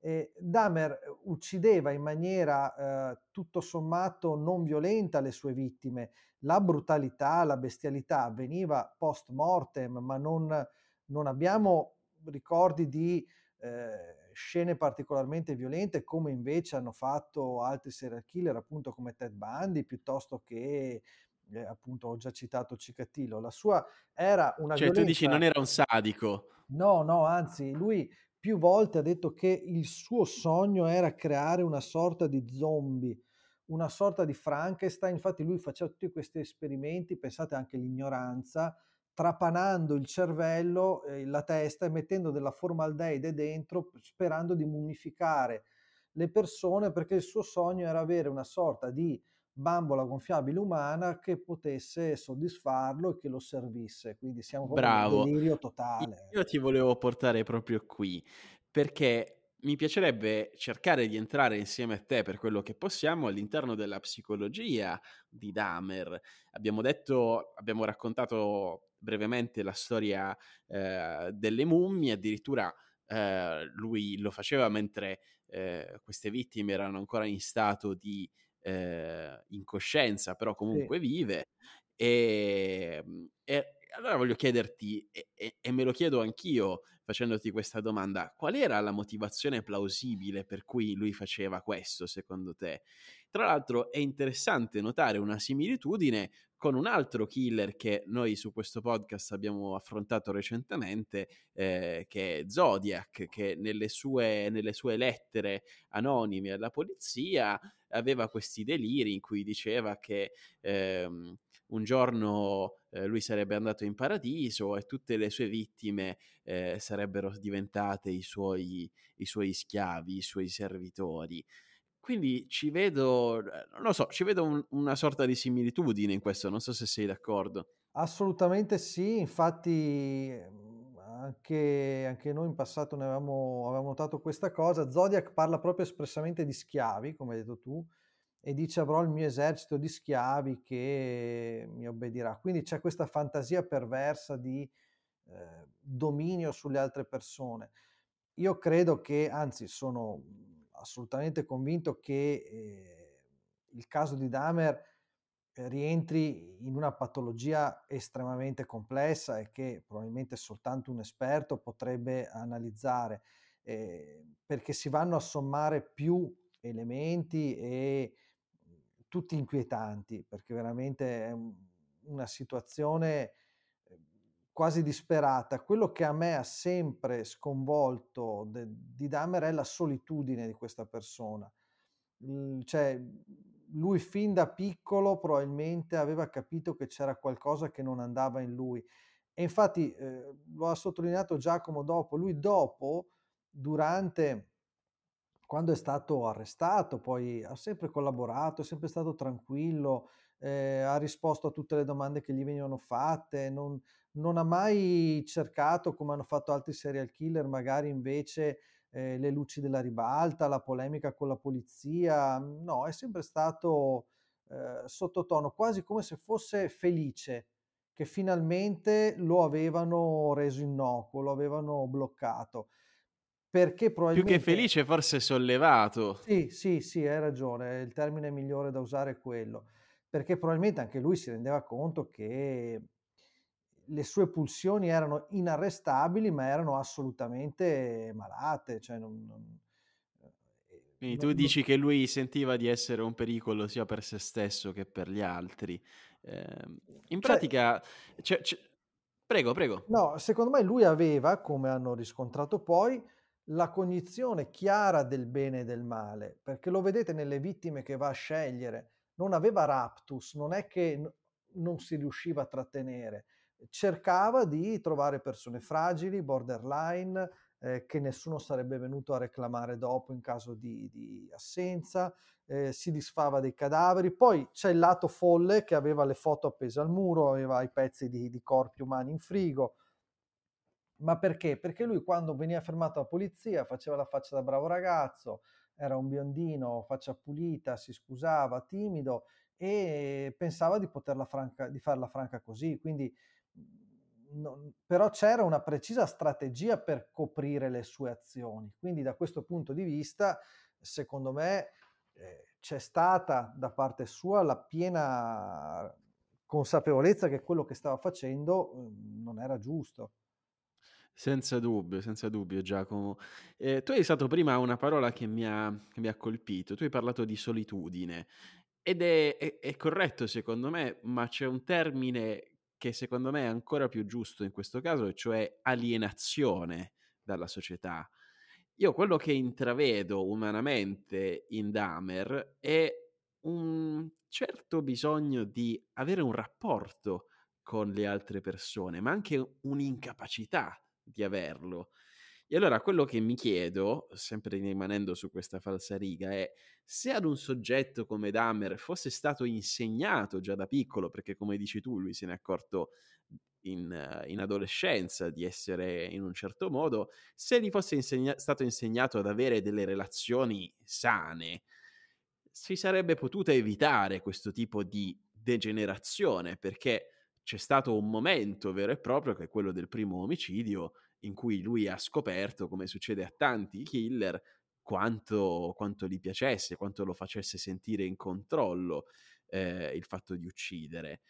eh, Dahmer uccideva in maniera eh, tutto sommato non violenta le sue vittime. La brutalità, la bestialità avveniva post mortem, ma non, non abbiamo ricordi di eh, scene particolarmente violente come invece hanno fatto altri serial killer appunto come Ted Bundy piuttosto che eh, appunto ho già citato Cicatillo la sua era una cioè violenza... tu dici non era un sadico no no anzi lui più volte ha detto che il suo sogno era creare una sorta di zombie, una sorta di Frankenstein. Infatti lui faceva tutti questi esperimenti, pensate anche all'ignoranza, trapanando il cervello, eh, la testa e mettendo della formaldeide dentro, sperando di mummificare le persone perché il suo sogno era avere una sorta di bambola gonfiabile umana che potesse soddisfarlo e che lo servisse. Quindi siamo proprio Bravo. in delirio totale. Io ti volevo portare proprio qui perché mi piacerebbe cercare di entrare insieme a te per quello che possiamo all'interno della psicologia di Dahmer. Abbiamo detto, abbiamo raccontato brevemente la storia eh, delle mummie, addirittura eh, lui lo faceva mentre eh, queste vittime erano ancora in stato di eh, incoscienza, però comunque sì. vive. E, ehm, e, allora voglio chiederti, e, e, e, me lo chiedo anch'io facendoti questa domanda, qual era la motivazione plausibile per cui lui faceva questo, secondo te? Tra l'altro è interessante notare una similitudine con un altro killer che noi su questo podcast abbiamo affrontato recentemente, eh, che è Zodiac, che nelle sue, nelle sue lettere anonime alla polizia aveva questi deliri in cui diceva che ehm, un giorno eh, lui sarebbe andato in paradiso e tutte le sue vittime eh, sarebbero diventate i suoi, i suoi schiavi, i suoi servitori. Quindi ci vedo, eh, non lo so, ci vedo un, una sorta di similitudine in questo, non so se sei d'accordo. Assolutamente sì, infatti ehm, anche, anche noi in passato ne avevamo, avevamo notato questa cosa. Zodiac parla proprio espressamente di schiavi, come hai detto tu, e dice avrò il mio esercito di schiavi che mi obbedirà. Quindi c'è questa fantasia perversa di eh, dominio sulle altre persone. Io credo che, anzi sono assolutamente convinto che eh, il caso di Dahmer eh, rientri in una patologia estremamente complessa e che probabilmente soltanto un esperto potrebbe analizzare, eh, perché si vanno a sommare più elementi e tutti inquietanti, perché veramente è una situazione quasi disperata. Quello che a me ha sempre sconvolto de, di Dahmer è la solitudine di questa persona. cioè, lui fin da piccolo probabilmente aveva capito che c'era qualcosa che non andava in lui. E infatti eh, lo ha sottolineato Giacomo dopo, lui dopo, durante quando è stato arrestato, poi ha sempre collaborato, è sempre stato tranquillo, eh, ha risposto a tutte le domande che gli venivano fatte, non, non, ha mai cercato, come hanno fatto altri serial killer, magari invece eh, le luci della ribalta, la polemica con la polizia, no, è sempre stato eh, sottotono, quasi come se fosse felice che finalmente lo avevano reso innocuo, lo avevano bloccato. Perché probabilmente... Più che felice, forse sollevato. Sì, sì, sì, hai ragione, il termine migliore da usare è quello, perché probabilmente anche lui si rendeva conto che le sue pulsioni erano inarrestabili, ma erano assolutamente malate, cioè non, non eh, quindi tu dici che lui sentiva di essere un pericolo sia per se stesso che per gli altri. Eh, in cioè pratica, cioè, prego, prego. No, secondo me lui aveva, come hanno riscontrato poi, la cognizione chiara del bene e del male, perché lo vedete nelle vittime che va a scegliere, non aveva raptus, non è che non si riusciva a trattenere, cercava di trovare persone fragili, borderline, eh, che nessuno sarebbe venuto a reclamare dopo in caso di, di assenza, eh, si disfava dei cadaveri, poi c'è il lato folle che aveva le foto appese al muro, aveva i pezzi di, di corpi umani in frigo, ma perché? Perché lui quando veniva fermato dalla polizia faceva la faccia da bravo ragazzo, era un biondino, faccia pulita, si scusava, timido e pensava di poterla franca, di farla franca così. Quindi, non, però c'era una precisa strategia per coprire le sue azioni. Quindi da questo punto di vista, secondo me, eh, c'è stata da parte sua la piena consapevolezza che quello che stava facendo eh, non era giusto. Senza dubbio, senza dubbio Giacomo. Eh, tu hai usato prima una parola che mi, ha, che mi, ha, colpito, tu hai parlato di solitudine ed è, è, è, corretto secondo me, ma c'è un termine che secondo me è ancora più giusto in questo caso, cioè alienazione dalla società. Io quello che intravedo umanamente in Dahmer è un certo bisogno di avere un rapporto con le altre persone, ma anche un'incapacità di averlo. E allora quello che mi chiedo, sempre rimanendo su questa falsariga, è se ad un soggetto come Dahmer fosse stato insegnato già da piccolo, perché come dici tu, lui se ne è accorto in, in adolescenza di essere in un certo modo, se gli fosse insegna- stato insegnato ad avere delle relazioni sane, si sarebbe potuta evitare questo tipo di degenerazione, perché c'è stato un momento vero e proprio che è quello del primo omicidio in cui lui ha scoperto, come succede a tanti killer, quanto, quanto gli piacesse, quanto lo facesse sentire in controllo eh, il fatto di uccidere.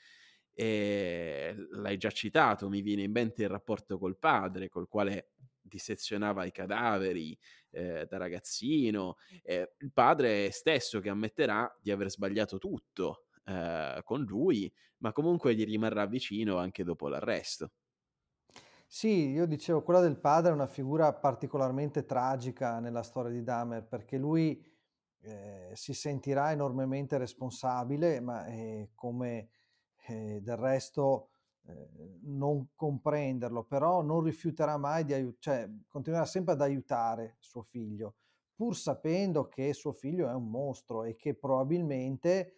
E l'hai già citato, mi viene in mente il rapporto col padre, col quale dissezionava i cadaveri eh, da ragazzino, eh, il padre stesso che ammetterà di aver sbagliato tutto eh, con lui, ma comunque gli rimarrà vicino anche dopo l'arresto. Sì, io dicevo, quella del padre è una figura particolarmente tragica nella storia di Dahmer, perché lui eh, si sentirà enormemente responsabile, ma eh, come eh, del resto eh, non comprenderlo, però non rifiuterà mai di aiutare, cioè continuerà sempre ad aiutare suo figlio, pur sapendo che suo figlio è un mostro e che probabilmente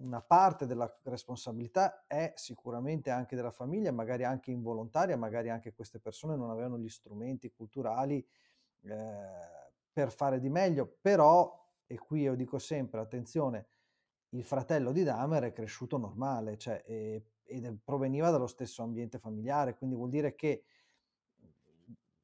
una parte della responsabilità è sicuramente anche della famiglia, magari anche involontaria, magari anche queste persone non avevano gli strumenti culturali eh, per fare di meglio, però, e qui io dico sempre, attenzione, il fratello di Dahmer è cresciuto normale, cioè, e, ed proveniva dallo stesso ambiente familiare, quindi vuol dire che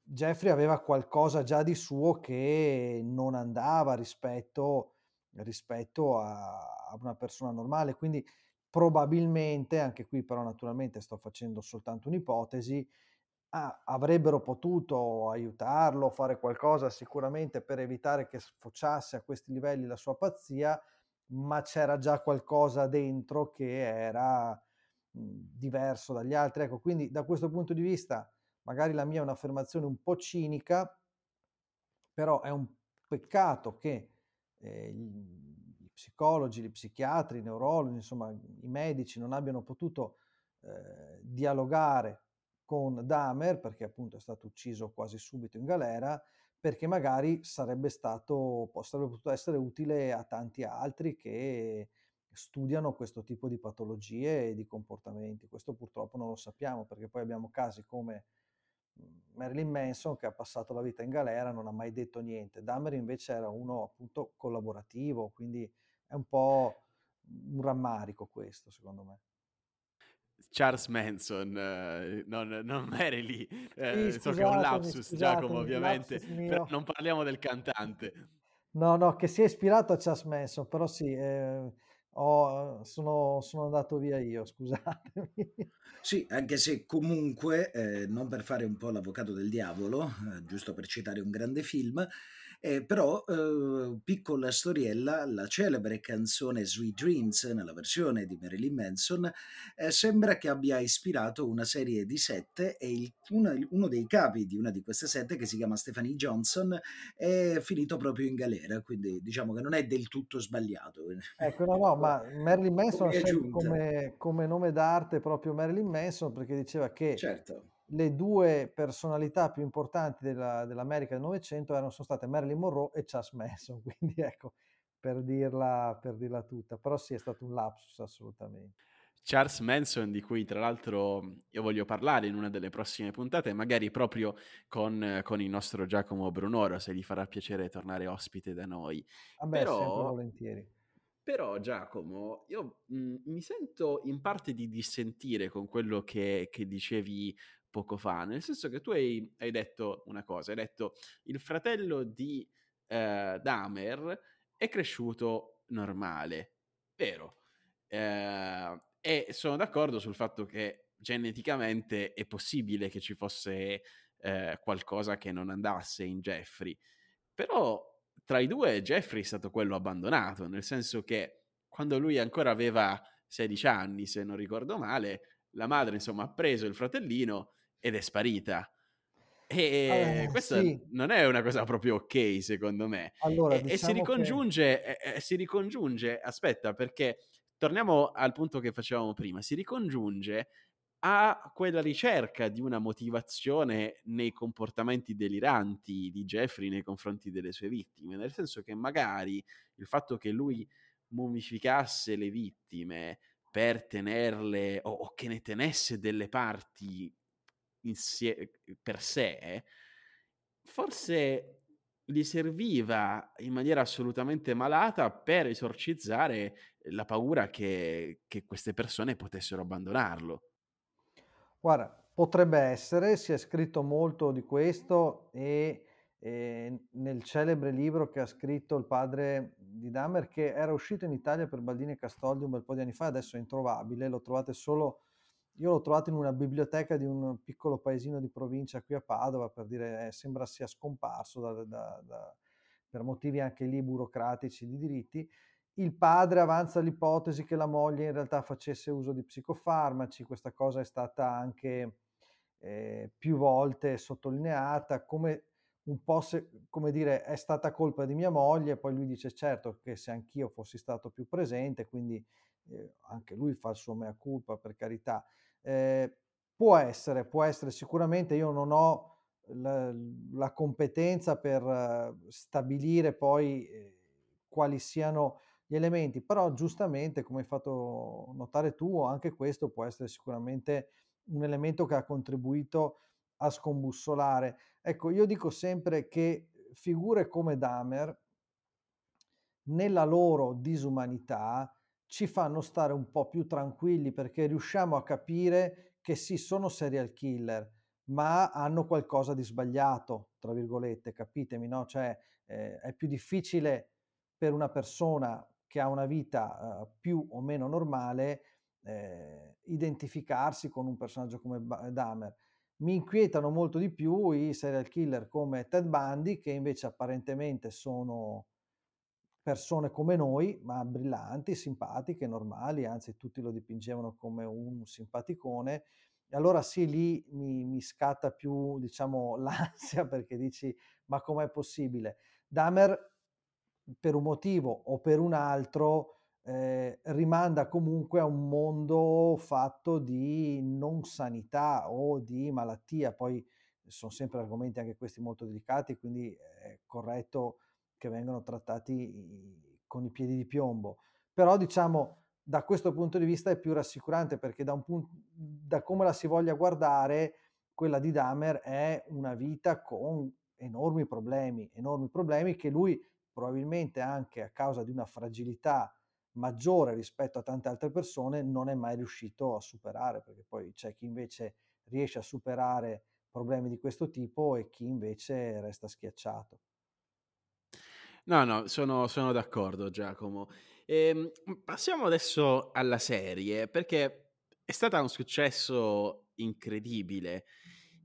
Jeffrey aveva qualcosa già di suo che non andava rispetto rispetto a, a una persona normale. Quindi probabilmente, anche qui però naturalmente sto facendo soltanto un'ipotesi, ah, avrebbero potuto aiutarlo, fare qualcosa sicuramente per evitare che sfociasse a questi livelli la sua pazzia, ma c'era già qualcosa dentro che era mh, diverso dagli altri. Ecco, quindi da questo punto di vista, magari la mia è un'affermazione un po' cinica, però è un peccato che eh, gli psicologi, gli psichiatri, i neurologi, insomma i medici non abbiano potuto eh, dialogare con Dahmer, perché appunto è stato ucciso quasi subito in galera, perché magari sarebbe stato, sarebbe potuto essere utile a tanti altri che studiano questo tipo di patologie e di comportamenti. Questo purtroppo non lo sappiamo, perché poi abbiamo casi come Marilyn Manson che ha passato la vita in galera non ha mai detto niente. Dahmer invece era uno appunto collaborativo, quindi è un po' un rammarico questo secondo me. Charles Manson, eh, non, non lì, eh, sì, so che è un lapsus Giacomo ovviamente, lapsus non parliamo del cantante. No, no, che si è ispirato a Charles Manson, però sì, eh, ho, sono, sono andato via io, scusatemi. Sì, anche se comunque, eh, non per fare un po' l'avvocato del diavolo, eh, giusto per citare un grande film, Eh, però, eh, piccola storiella, la celebre canzone Sweet Dreams, nella versione di Marilyn Manson, eh, sembra che abbia ispirato una serie di sette e il, uno, uno dei capi di una di queste sette, che si chiama Stephanie Johnson, è finito proprio in galera, quindi diciamo che non è del tutto sbagliato. Ecco, no, no, ma Marilyn Manson come, come, nome d'arte proprio Marilyn Manson perché diceva che certo. Le due personalità più importanti della, dell'America del Novecento erano, sono state Marilyn Monroe e Charles Manson, quindi ecco, per dirla, per dirla tutta, però sì, è stato un lapsus assolutamente. Charles Manson, di cui tra l'altro io voglio parlare in una delle prossime puntate, magari proprio con, con il nostro Giacomo Brunoro, se gli farà piacere tornare ospite da noi. Vabbè, Però, sempre volentieri. Però Giacomo, io mh, mhmm, mi sento in parte di dissentire con quello che, che dicevi poco fa, nel senso che tu hai, hai, detto una cosa, hai detto il fratello di eh, Dahmer è cresciuto normale, vero? Eh, e sono d'accordo sul fatto che geneticamente è possibile che ci fosse eh, qualcosa che non andasse in Jeffrey, però tra i due Jeffrey è stato quello abbandonato, nel senso che quando lui ancora aveva 16 anni, se non ricordo male, la madre insomma ha preso il fratellino ed è sparita. E eh, questa sì. non è una cosa proprio ok, secondo me. Allora, e, diciamo e, si diciamo ricongiunge, che... e, e si ricongiunge, aspetta, perché torniamo al punto che facevamo prima, si ricongiunge a quella ricerca di una motivazione nei comportamenti deliranti di Jeffrey nei confronti delle sue vittime, nel senso che magari il fatto che lui mummificasse le vittime per tenerle o, o che ne tenesse delle parti insie- per sé, forse gli serviva in maniera assolutamente malata per esorcizzare la paura che, che queste persone potessero abbandonarlo. Guarda, potrebbe essere, si è scritto molto di questo e, e nel celebre libro che ha scritto il padre di Dahmer, che era uscito in Italia per Baldini e Castoldi un bel po' di anni fa, adesso è introvabile, lo trovate solo, io l'ho trovato in una biblioteca di un piccolo paesino di provincia qui a Padova, per dire, eh, sembra sia scomparso da, da, da, per motivi anche lì burocratici di diritti, il padre avanza l'ipotesi che la moglie in realtà facesse uso di psicofarmaci, questa cosa è stata anche eh, più volte sottolineata, come un po' se, come dire, è stata colpa di mia moglie, poi lui dice certo che se anch'io fossi stato più presente, quindi eh, anche lui fa il suo mea culpa per carità. Eh, può essere, può essere sicuramente, io non ho la, la competenza per uh, stabilire poi eh, quali siano gli elementi, però giustamente, come hai fatto notare tu, anche questo può essere sicuramente un elemento che ha contribuito a scombussolare. Ecco, io dico sempre che figure come Dahmer, nella loro disumanità, ci fanno stare un po' più tranquilli perché riusciamo a capire che sì, sono serial killer, ma hanno qualcosa di sbagliato, tra virgolette, capitemi, no? Cioè, eh, è più difficile per una persona che ha una vita uh, più o meno normale, eh, identificarsi con un personaggio come Dahmer. Mi inquietano molto di più i serial killer come Ted Bundy, che invece apparentemente sono persone come noi, ma brillanti, simpatiche, normali, anzi tutti lo dipingevano come un simpaticone. E allora sì, lì mi, mi scatta più, diciamo, l'ansia perché dici, ma com'è possibile? Dahmer per un motivo o per un altro eh, rimanda comunque a un mondo fatto di non sanità o di malattia. Poi sono sempre argomenti anche questi molto delicati, quindi è corretto che vengano trattati con i piedi di piombo. Però diciamo da questo punto di vista è più rassicurante perché da, un punto, da come la si voglia guardare, quella di Dahmer è una vita con enormi problemi, enormi problemi che lui probabilmente anche a causa di una fragilità maggiore rispetto a tante altre persone, non è mai riuscito a superare, perché poi c'è chi invece riesce a superare problemi di questo tipo e chi invece resta schiacciato. No, no, sono, sono d'accordo Giacomo. Ehm, passiamo adesso alla serie, perché è stato un successo incredibile.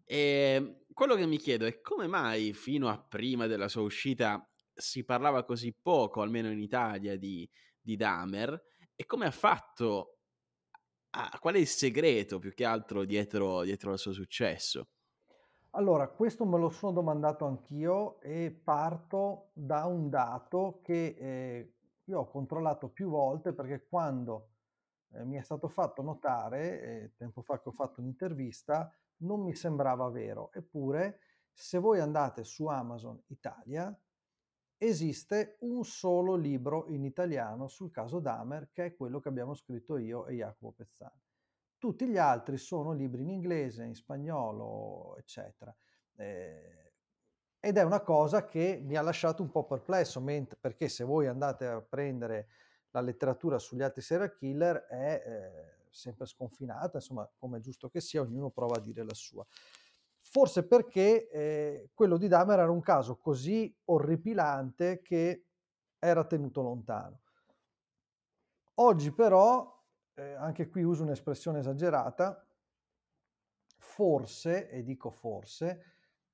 E quello che mi chiedo è come mai fino a prima della sua uscita si parlava così poco, almeno in Italia, di, di Dahmer e come ha fatto, a, qual è il segreto più che altro dietro, dietro al suo successo? Allora, questo me lo sono domandato anch'io e parto da un dato che eh, io ho controllato più volte perché quando eh, mi è stato fatto notare, eh, tempo fa che ho fatto un'intervista, non mi sembrava vero. Eppure, se voi andate su Amazon Italia, esiste un solo libro in italiano sul caso Dahmer, che è quello che abbiamo scritto io e Jacopo Pezzani. Tutti gli altri sono libri in inglese, in spagnolo, eccetera. Eh, ed è una cosa che mi ha lasciato un po' perplesso, perché se voi andate a prendere la letteratura sugli altri serial killer è eh, sempre sconfinata, insomma, come è giusto che sia, ognuno prova a dire la sua. Forse perché eh, quello di Dahmer era un caso così orripilante che era tenuto lontano. Oggi però eh, anche qui uso un'espressione esagerata, forse, e dico forse,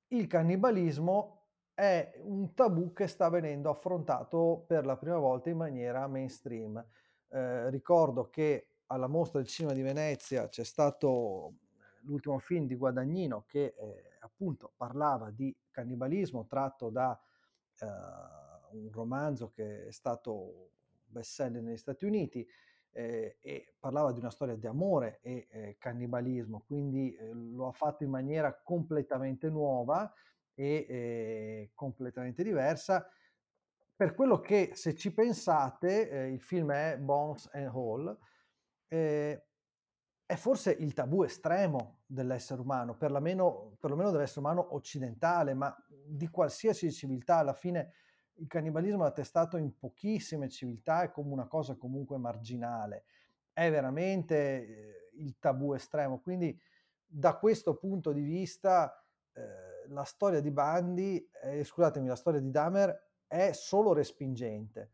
il cannibalismo è un tabù che sta venendo affrontato per la prima volta in maniera mainstream. Eh, ricordo che alla mostra del cinema di Venezia c'è stato l'ultimo film di Guadagnino che eh, appunto parlava di cannibalismo tratto da eh, un romanzo che è stato bestseller negli Stati Uniti eh, e parlava di una storia di amore e eh, cannibalismo, quindi eh, lo ha fatto in maniera completamente nuova e eh, completamente diversa. Per quello che, se ci pensate, eh, il film è Bones and Hall, è forse il tabù estremo dell'essere umano, perlomeno, perlomeno dell'essere umano occidentale, ma di qualsiasi civiltà alla fine il cannibalismo è attestato in pochissime civiltà è come una cosa comunque marginale, è veramente eh, il tabù estremo. Quindi da questo punto di vista eh, la storia di Bandi, eh, scusatemi, la storia di Dahmer è solo respingente.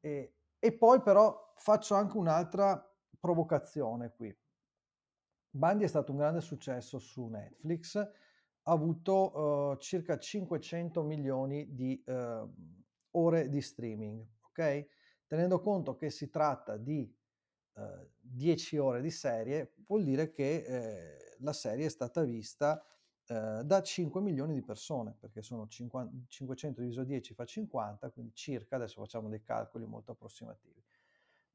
E, e poi però faccio anche un'altra provocazione qui. Bandi è stato un grande successo su Netflix, avuto uh, circa 500 milioni di uh, ore di streaming, ok? Tenendo conto che si tratta di uh, eh, 10 ore di serie, vuol dire che eh, la serie è stata vista da 5 milioni di persone, perché sono 50, 500 diviso 10 fa 50, quindi circa, adesso facciamo dei calcoli molto approssimativi.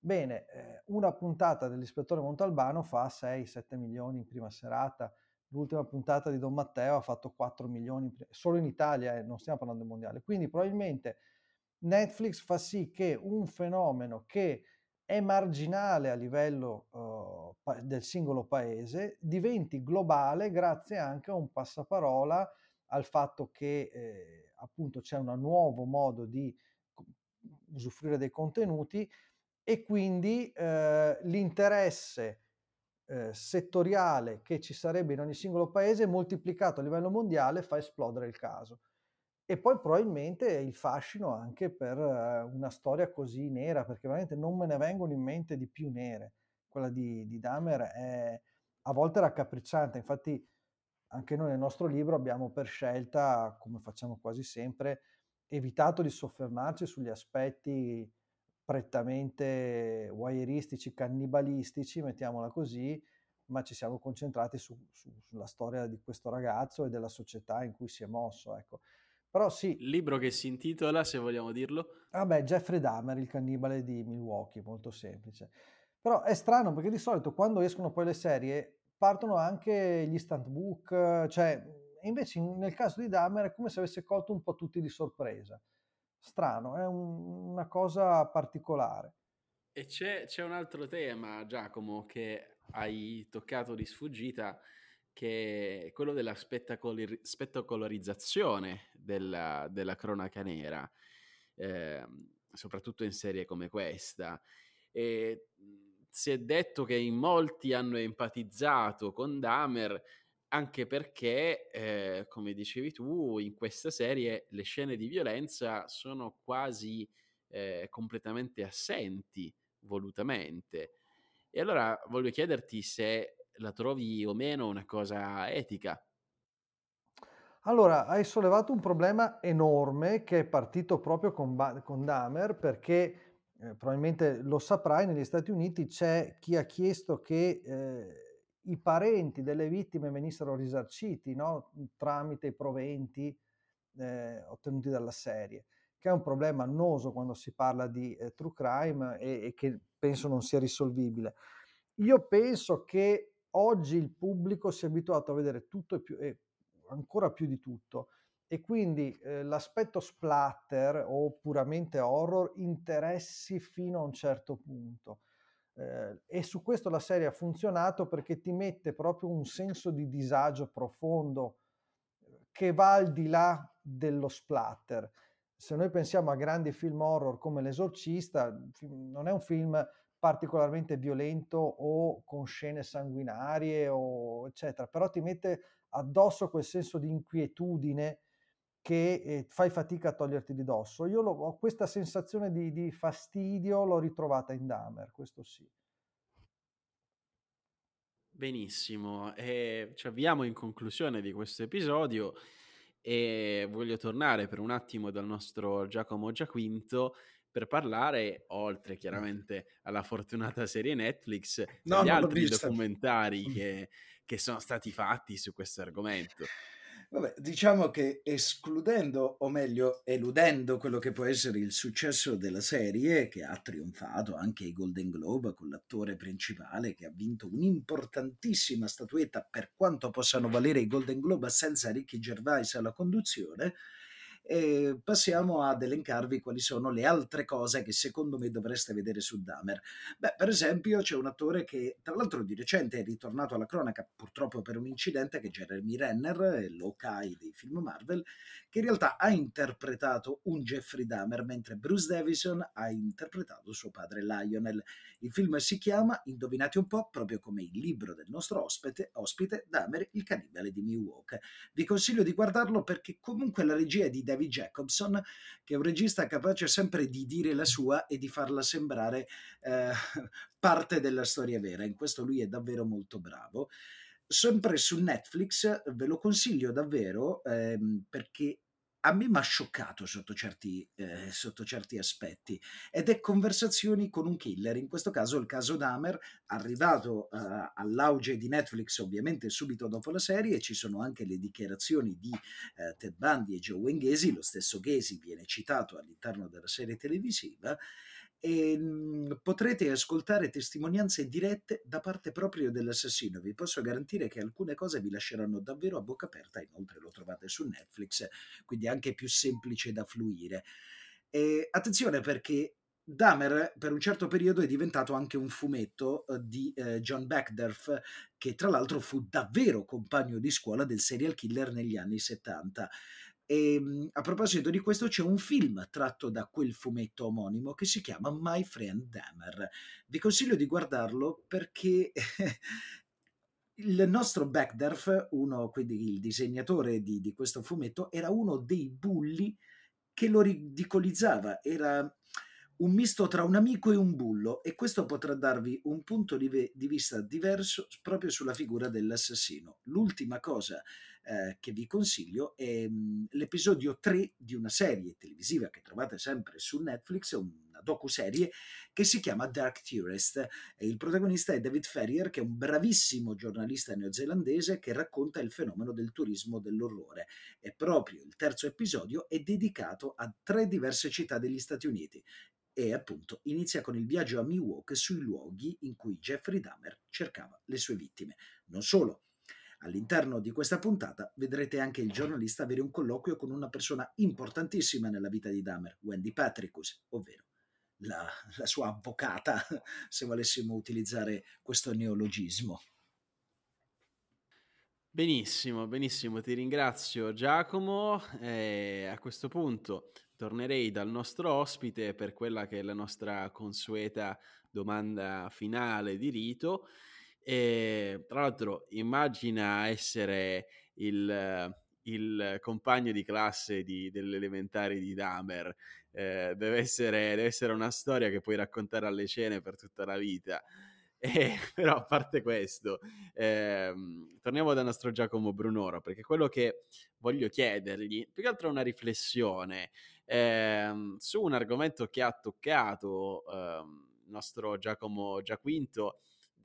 Bene, eh, una puntata dell'ispettore Montalbano fa 6-7 milioni in prima serata, l'ultima puntata di Don Matteo ha fatto 4 milioni, solo in Italia, eh, non stiamo parlando del mondiale. Quindi probabilmente Netflix fa sì che un fenomeno che è marginale a livello uh, del singolo paese diventi globale grazie anche a un passaparola al fatto che eh, appunto c'è un nuovo modo di usufruire dei contenuti e quindi eh, l'interesse eh, settoriale che ci sarebbe in ogni singolo paese moltiplicato a livello mondiale fa esplodere il caso. E poi probabilmente il fascino anche per uh, una storia così nera, perché veramente non me ne vengono in mente di più nere. Quella di, di Dahmer è a volte raccapricciante, infatti anche noi nel nostro libro abbiamo per scelta, come facciamo quasi sempre, evitato di soffermarci sugli aspetti prettamente voyeuristici, cannibalistici, mettiamola così, ma ci siamo concentrati su, su, sulla storia di questo ragazzo e della società in cui si è mosso. Ecco. Però sì. Libro che si intitola, se vogliamo dirlo. Vabbè, Jeffrey Dahmer, il cannibale di Milwaukee, molto semplice. Però è strano perché di solito quando escono poi le serie partono anche gli stand book, cioè invece nel caso di Dahmer è come se avesse colto un po' tutti di sorpresa strano, è un, una cosa particolare. E c'è, c'è, un altro tema, Giacomo, che hai toccato di sfuggita, che è quello della spettacolari- spettacolarizzazione della, della, cronaca nera, eh, soprattutto in serie come questa. E si è detto che in molti hanno empatizzato con Dahmer anche perché, eh, come dicevi tu, in questa serie le scene di violenza sono quasi eh, completamente assenti volutamente. E allora voglio chiederti se la trovi o meno una cosa etica. Allora, hai sollevato un problema enorme che è partito proprio con, con Dahmer perché eh, probabilmente lo saprai, negli Stati Uniti c'è chi ha chiesto che eh, i parenti delle vittime venissero risarciti no? tramite i proventi eh, ottenuti dalla serie, che è un problema annoso quando si parla di eh, true crime e, e che penso non sia risolvibile. Io penso che oggi il pubblico si è abituato a vedere tutto e più, e ancora più di tutto, e quindi eh, l'aspetto splatter o puramente horror interessi fino a un certo punto. Eh, e su questo la serie ha funzionato perché ti mette proprio un senso di disagio profondo che va al di là dello splatter. Se noi pensiamo a grandi film horror come L'Esorcista, non è un film particolarmente violento o con scene sanguinarie o eccetera, però ti mette addosso quel senso di inquietudine che eh, fai fatica a toglierti di dosso. Io lo, ho questa sensazione di, di fastidio, l'ho ritrovata in Dahmer, questo sì. Benissimo, e ci avviamo in conclusione di questo episodio e voglio tornare per un attimo dal nostro Giacomo Giaquinto per parlare, oltre chiaramente alla fortunata serie Netflix, no, degli altri documentari mm. che, che sono stati fatti su questo argomento. Vabbè, diciamo che escludendo, o meglio, eludendo quello che può essere il successo della serie, che ha trionfato anche ai Golden Globe con l'attore principale che ha vinto un'importantissima statuetta per quanto possano valere i Golden Globe senza Ricky Gervais alla conduzione, e passiamo ad elencarvi quali sono le altre cose che secondo me dovreste vedere su Dahmer. Beh, per esempio c'è un attore che tra l'altro di recente è ritornato alla cronaca purtroppo per un incidente che è Jeremy Renner, l'Okai dei film Marvel, che in realtà ha interpretato un Jeffrey Dahmer mentre Bruce Davison ha interpretato suo padre Lionel. Il film si chiama, indovinate un po', proprio come il libro del nostro ospite, ospite Dahmer, il cannibale di Milwaukee. Vi consiglio di guardarlo perché comunque la regia è di David David Jacobson, che è un regista capace sempre di dire la sua e di farla sembrare eh, parte della storia vera. In questo lui è davvero molto bravo. Sempre su Netflix ve lo consiglio davvero ehm, perché a me mi ha scioccato sotto certi, eh, sotto certi, aspetti ed è Conversazioni con un killer, in questo caso il caso Dahmer, arrivato uh, all'auge di Netflix ovviamente subito dopo la serie, ci sono anche le dichiarazioni di uh, Ted Bundy e Joe Wengesi, lo stesso Ghesi viene citato all'interno della serie televisiva e mh, potrete ascoltare testimonianze dirette da parte proprio dell'assassino. Vi posso garantire che alcune cose vi lasceranno davvero a bocca aperta, inoltre lo trovate su Netflix, quindi anche più semplice da fluire. E attenzione perché Dahmer per un certo periodo è diventato anche un fumetto eh, di eh, John Backderf, che tra l'altro fu davvero compagno di scuola del serial killer negli anni 70. E ehm, a proposito di questo, c'è un film tratto da quel fumetto omonimo che si chiama My Friend Dahmer. Vi consiglio di guardarlo perché il nostro Backderf, uno, quindi il disegnatore di, di questo fumetto, era uno dei bulli che lo ridicolizzava. Era un misto tra un amico e un bullo e questo potrà darvi un punto di, ve- di vista diverso proprio sulla figura dell'assassino. L'ultima cosa eh, che vi consiglio è mh, mm, l'episodio 3 di una serie televisiva che trovate sempre su Netflix, una docu-serie che si chiama Dark Tourist e il protagonista è David Ferrier che è un bravissimo giornalista neozelandese che racconta il fenomeno del turismo dell'orrore. E proprio il terzo episodio è dedicato a tre diverse città degli Stati Uniti. E appunto inizia con il viaggio a Milwaukee sui luoghi in cui Jeffrey Dahmer cercava le sue vittime. Non solo, all'interno di questa puntata vedrete anche il giornalista avere un colloquio con una persona importantissima nella vita di Dahmer, Wendy Patricus, ovvero la, la sua avvocata, se volessimo utilizzare questo neologismo. Benissimo, benissimo, ti ringrazio Giacomo. E a questo punto tornerei dal nostro ospite per quella che è la nostra consueta domanda finale di rito. E, tra l'altro, immagina essere il, il compagno di classe di, dell'elementare di Dahmer. Eh, deve, essere, deve essere una storia che puoi raccontare alle cene per tutta la vita. E, però a parte questo, ehm, torniamo dal nostro Giacomo Brunoro, perché quello che voglio chiedergli, più che altro una riflessione ehm, su un argomento che ha toccato ehm, nostro Giacomo Giaquinto,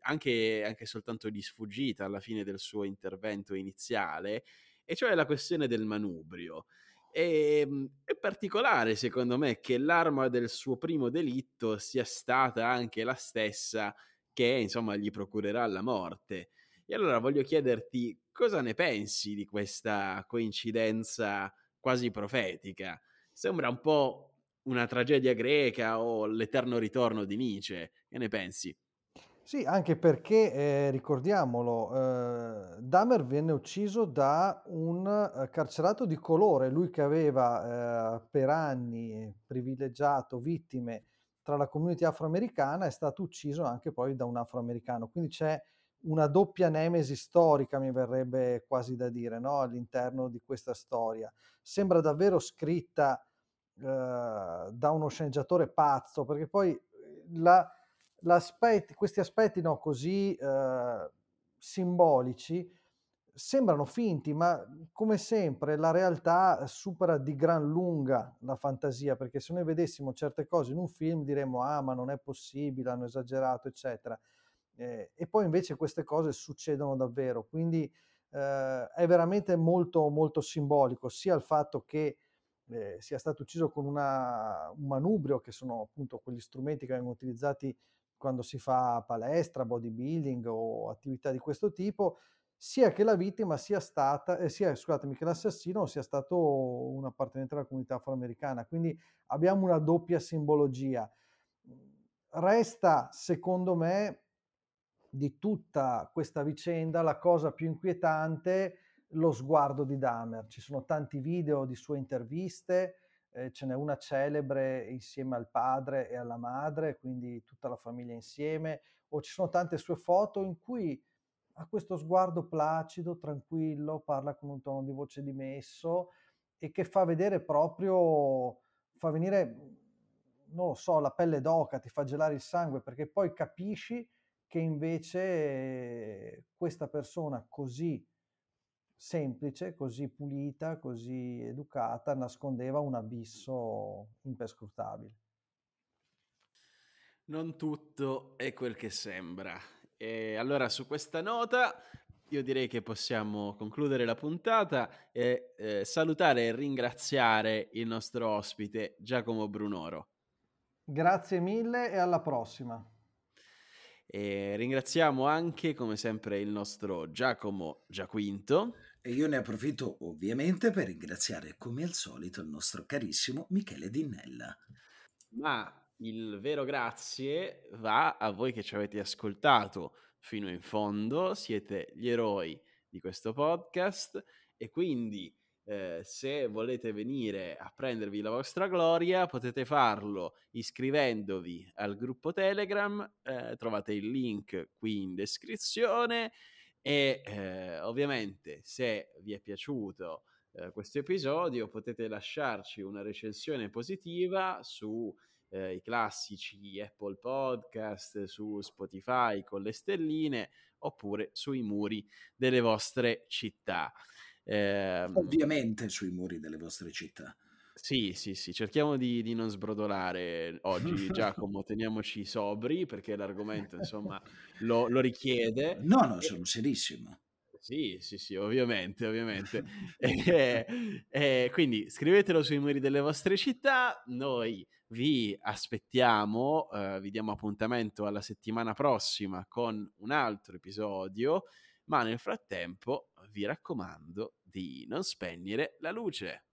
anche, anche soltanto di sfuggita alla fine del suo intervento iniziale, e cioè la questione del manubrio. E, ehm, è particolare, secondo me, che l'arma del suo primo delitto sia stata anche la stessa che insomma gli procurerà la morte. E allora voglio chiederti cosa ne pensi di questa coincidenza quasi profetica? Sembra un po' una tragedia greca o l'eterno ritorno di Nietzsche. Che ne pensi? Sì, anche perché, eh, ricordiamolo, eh, Dahmer venne ucciso da un eh, carcerato di colore, lui che aveva eh, per anni privilegiato vittime tra la community afroamericana è stato ucciso anche poi da un afroamericano. Quindi c'è una doppia nemesi storica, mi verrebbe quasi da dire, no? all'interno di questa storia. Sembra davvero scritta eh, da uno sceneggiatore pazzo, perché poi eh, questi aspetti no, così eh, simbolici sembrano finti, ma come sempre la realtà supera di gran lunga la fantasia, perché se noi vedessimo certe cose in un film diremmo ah ma non è possibile, hanno esagerato, eccetera. Eh, e poi invece queste cose succedono davvero, quindi eh, è veramente molto molto simbolico, sia il fatto che eh, sia stato ucciso con una, un manubrio, che sono appunto quegli strumenti che vengono utilizzati quando si fa palestra, bodybuilding o attività di questo tipo, sia che la vittima sia stata, eh, sia, scusatemi, che l'assassino sia stato un appartenente alla comunità afroamericana. Quindi abbiamo una doppia simbologia. Resta, secondo me, di tutta questa vicenda la cosa più inquietante lo sguardo di Dahmer. Ci sono tanti video di sue interviste, eh, ce n'è una celebre insieme al padre e alla madre, quindi tutta la famiglia insieme, o ci sono tante sue foto in cui ha questo sguardo placido, tranquillo, parla con un tono di voce dimesso e che fa vedere proprio, fa venire, non lo so, la pelle d'oca, ti fa gelare il sangue, perché poi capisci che invece questa persona così semplice, così pulita, così educata, nascondeva un abisso imperscrutabile. Non tutto è quel che sembra. E allora su questa nota io direi che possiamo concludere la puntata e eh, salutare e ringraziare il nostro ospite Giacomo Brunoro. Grazie mille e alla prossima. E ringraziamo anche, come sempre, il nostro Giacomo Giaquinto. E io ne approfitto ovviamente per ringraziare, come al solito, il nostro carissimo Michele Dinnella. Ma il vero grazie va a voi che ci avete ascoltato fino in fondo, siete gli eroi di questo podcast e quindi eh, se volete venire a prendervi la vostra gloria potete farlo iscrivendovi al gruppo Telegram, eh, trovate il link qui in descrizione e eh, ovviamente se vi è piaciuto eh, questo episodio potete lasciarci una recensione positiva su eh, i classici Apple Podcast, su Spotify con le stelline oppure sui muri delle vostre città. Eh, Ovviamente sui muri delle vostre città. Sì, sì, sì, cerchiamo di, di non sbrodolare oggi, Giacomo, teniamoci sobri perché l'argomento, insomma, lo, lo richiede. No, no, sono serissimo. Sì, sì, sì, ovviamente, ovviamente. e, e, quindi scrivetelo sui muri delle vostre città, noi vi aspettiamo, eh, vi diamo appuntamento alla settimana prossima con un altro episodio, ma nel frattempo vi raccomando di non spegnere la luce.